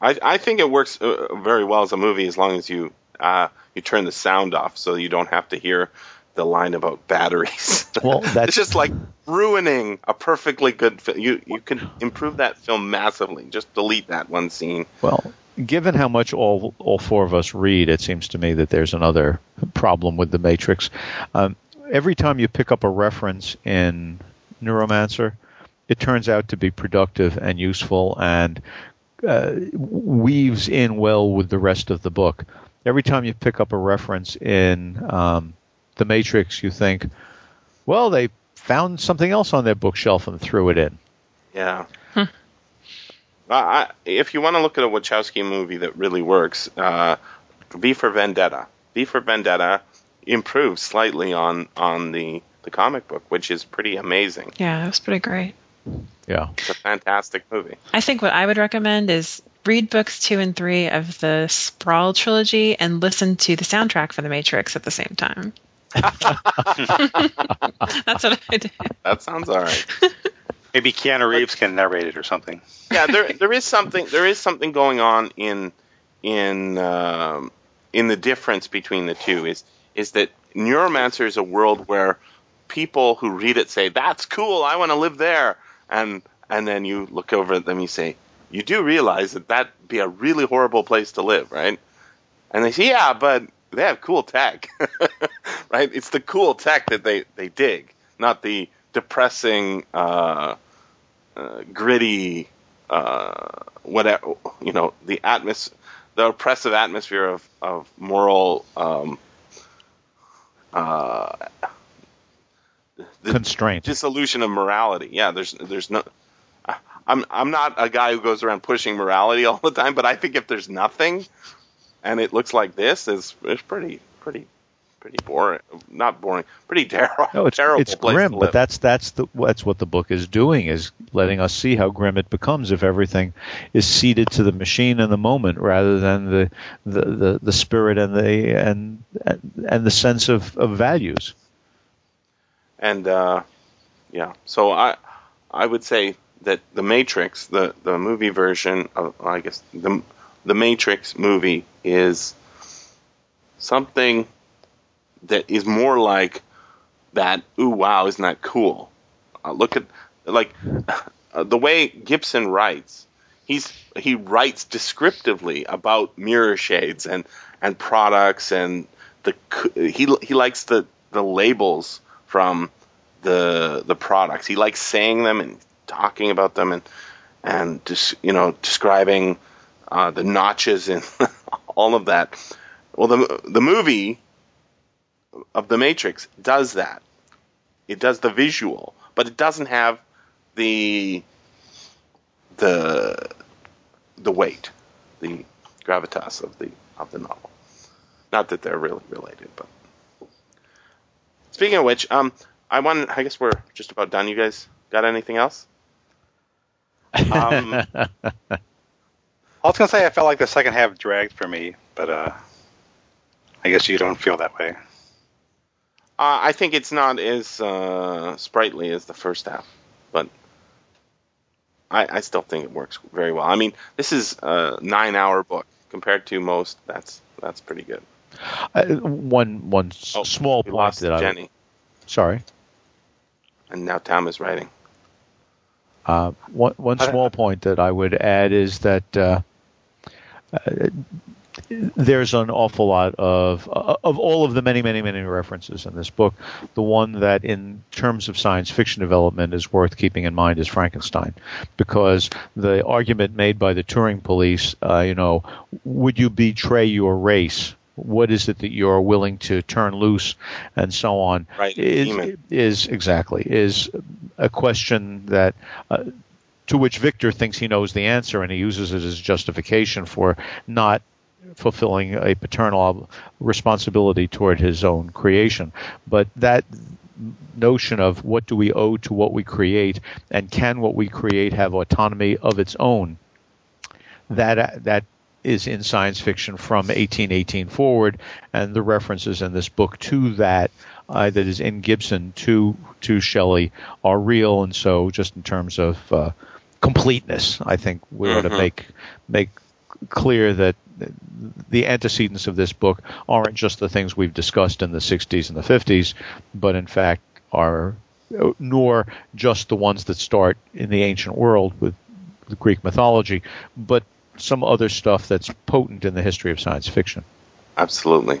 I, I think it works uh, very well as a movie as long as you uh, you turn the sound off so you don't have to hear the line about batteries. Well, that's- it's just like ruining a perfectly good film. You you can improve that film massively. Just delete that one scene. Well, given how much all all four of us read, it seems to me that there's another problem with the Matrix. Um, every time you pick up a reference in Neuromancer, it turns out to be productive and useful and uh, weaves in well with the rest of the book. Every time you pick up a reference in um, the Matrix, you think, well, they found something else on their bookshelf and threw it in. Yeah. I, I, if you want to look at a Wachowski movie that really works, uh, V for Vendetta. V for Vendetta improves slightly on on the the comic book, which is pretty amazing. yeah, that was pretty great. Yeah. It's a fantastic movie. I think what I would recommend is read books two and three of the Sprawl trilogy and listen to the soundtrack for The Matrix at the same time. That's what I did. That sounds all right. Maybe Keanu Reeves can narrate it or something. yeah, there there is something there is something going on in in um, in the difference between the two is is that Neuromancer is a world where people who read it say that's cool, I want to live there, and and then you look over at them, and you say you do realize that that'd be a really horrible place to live, right? And they say yeah, but they have cool tech, right? It's the cool tech that they they dig, not the depressing. Uh, uh, gritty, uh, whatever you know, the atmos, the oppressive atmosphere of of moral um, uh, Constraint. dissolution of morality. Yeah, there's there's no. I'm I'm not a guy who goes around pushing morality all the time, but I think if there's nothing, and it looks like this, is it's pretty pretty pretty boring. Not boring, pretty terrible. No, it's terrible it's place grim, but that's that's the that's what the book is doing is letting us see how grim it becomes if everything is ceded to the machine in the moment rather than the the, the, the spirit and the and and the sense of, of values. and uh, yeah, so I I would say that the Matrix, the the movie version of I guess the the Matrix movie is something that is more like that. Ooh, wow, isn't that cool? Uh, look at like uh, the way Gibson writes. He's he writes descriptively about mirror shades and and products and the he he likes the the labels from the the products. He likes saying them and talking about them and and just you know describing uh, the notches and all of that. Well, the the movie of the Matrix does that. It does the visual, but it doesn't have the the the weight, the gravitas of the of the novel. Not that they're really related, but speaking of which, um, I want. I guess we're just about done. You guys got anything else? Um, I was gonna say I felt like the second half dragged for me, but uh, I guess you don't feel that way. Uh, I think it's not as uh, sprightly as the first half, but I, I still think it works very well. I mean, this is a nine-hour book compared to most. That's that's pretty good. Uh, one one s- Oh, small we point lost that I Jenny, sorry. and now Tom is writing. Uh, one one small point that I would add is that uh, there's an awful lot of uh, of all of the many many many references in this book the one that in terms of science fiction development is worth keeping in mind is Frankenstein. Because the argument made by the Turing police uh, you know would you betray your race? What is it that you're willing to turn loose? And so on. Right, is, is exactly is a question that uh, to which Victor thinks he knows the answer and he uses it as justification for not fulfilling a paternal responsibility toward his own creation. But that notion of what do we owe to what we create and can what we create have autonomy of its own that that is in science fiction from 1818 forward, and the references in this book to that uh, that is in Gibson to to Shelley are real, and so just in terms of uh, completeness, I think we ought to Mhm. make make clear that the antecedents of this book aren't just the things we've discussed in the 60s and the 50s, but in fact are nor just the ones that start in the ancient world with the Greek mythology, but some other stuff that's potent in the history of science fiction. Absolutely.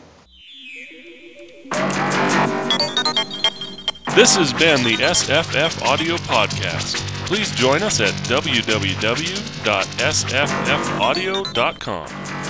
This has been the SFF Audio Podcast. Please join us at www.sffaudio.com.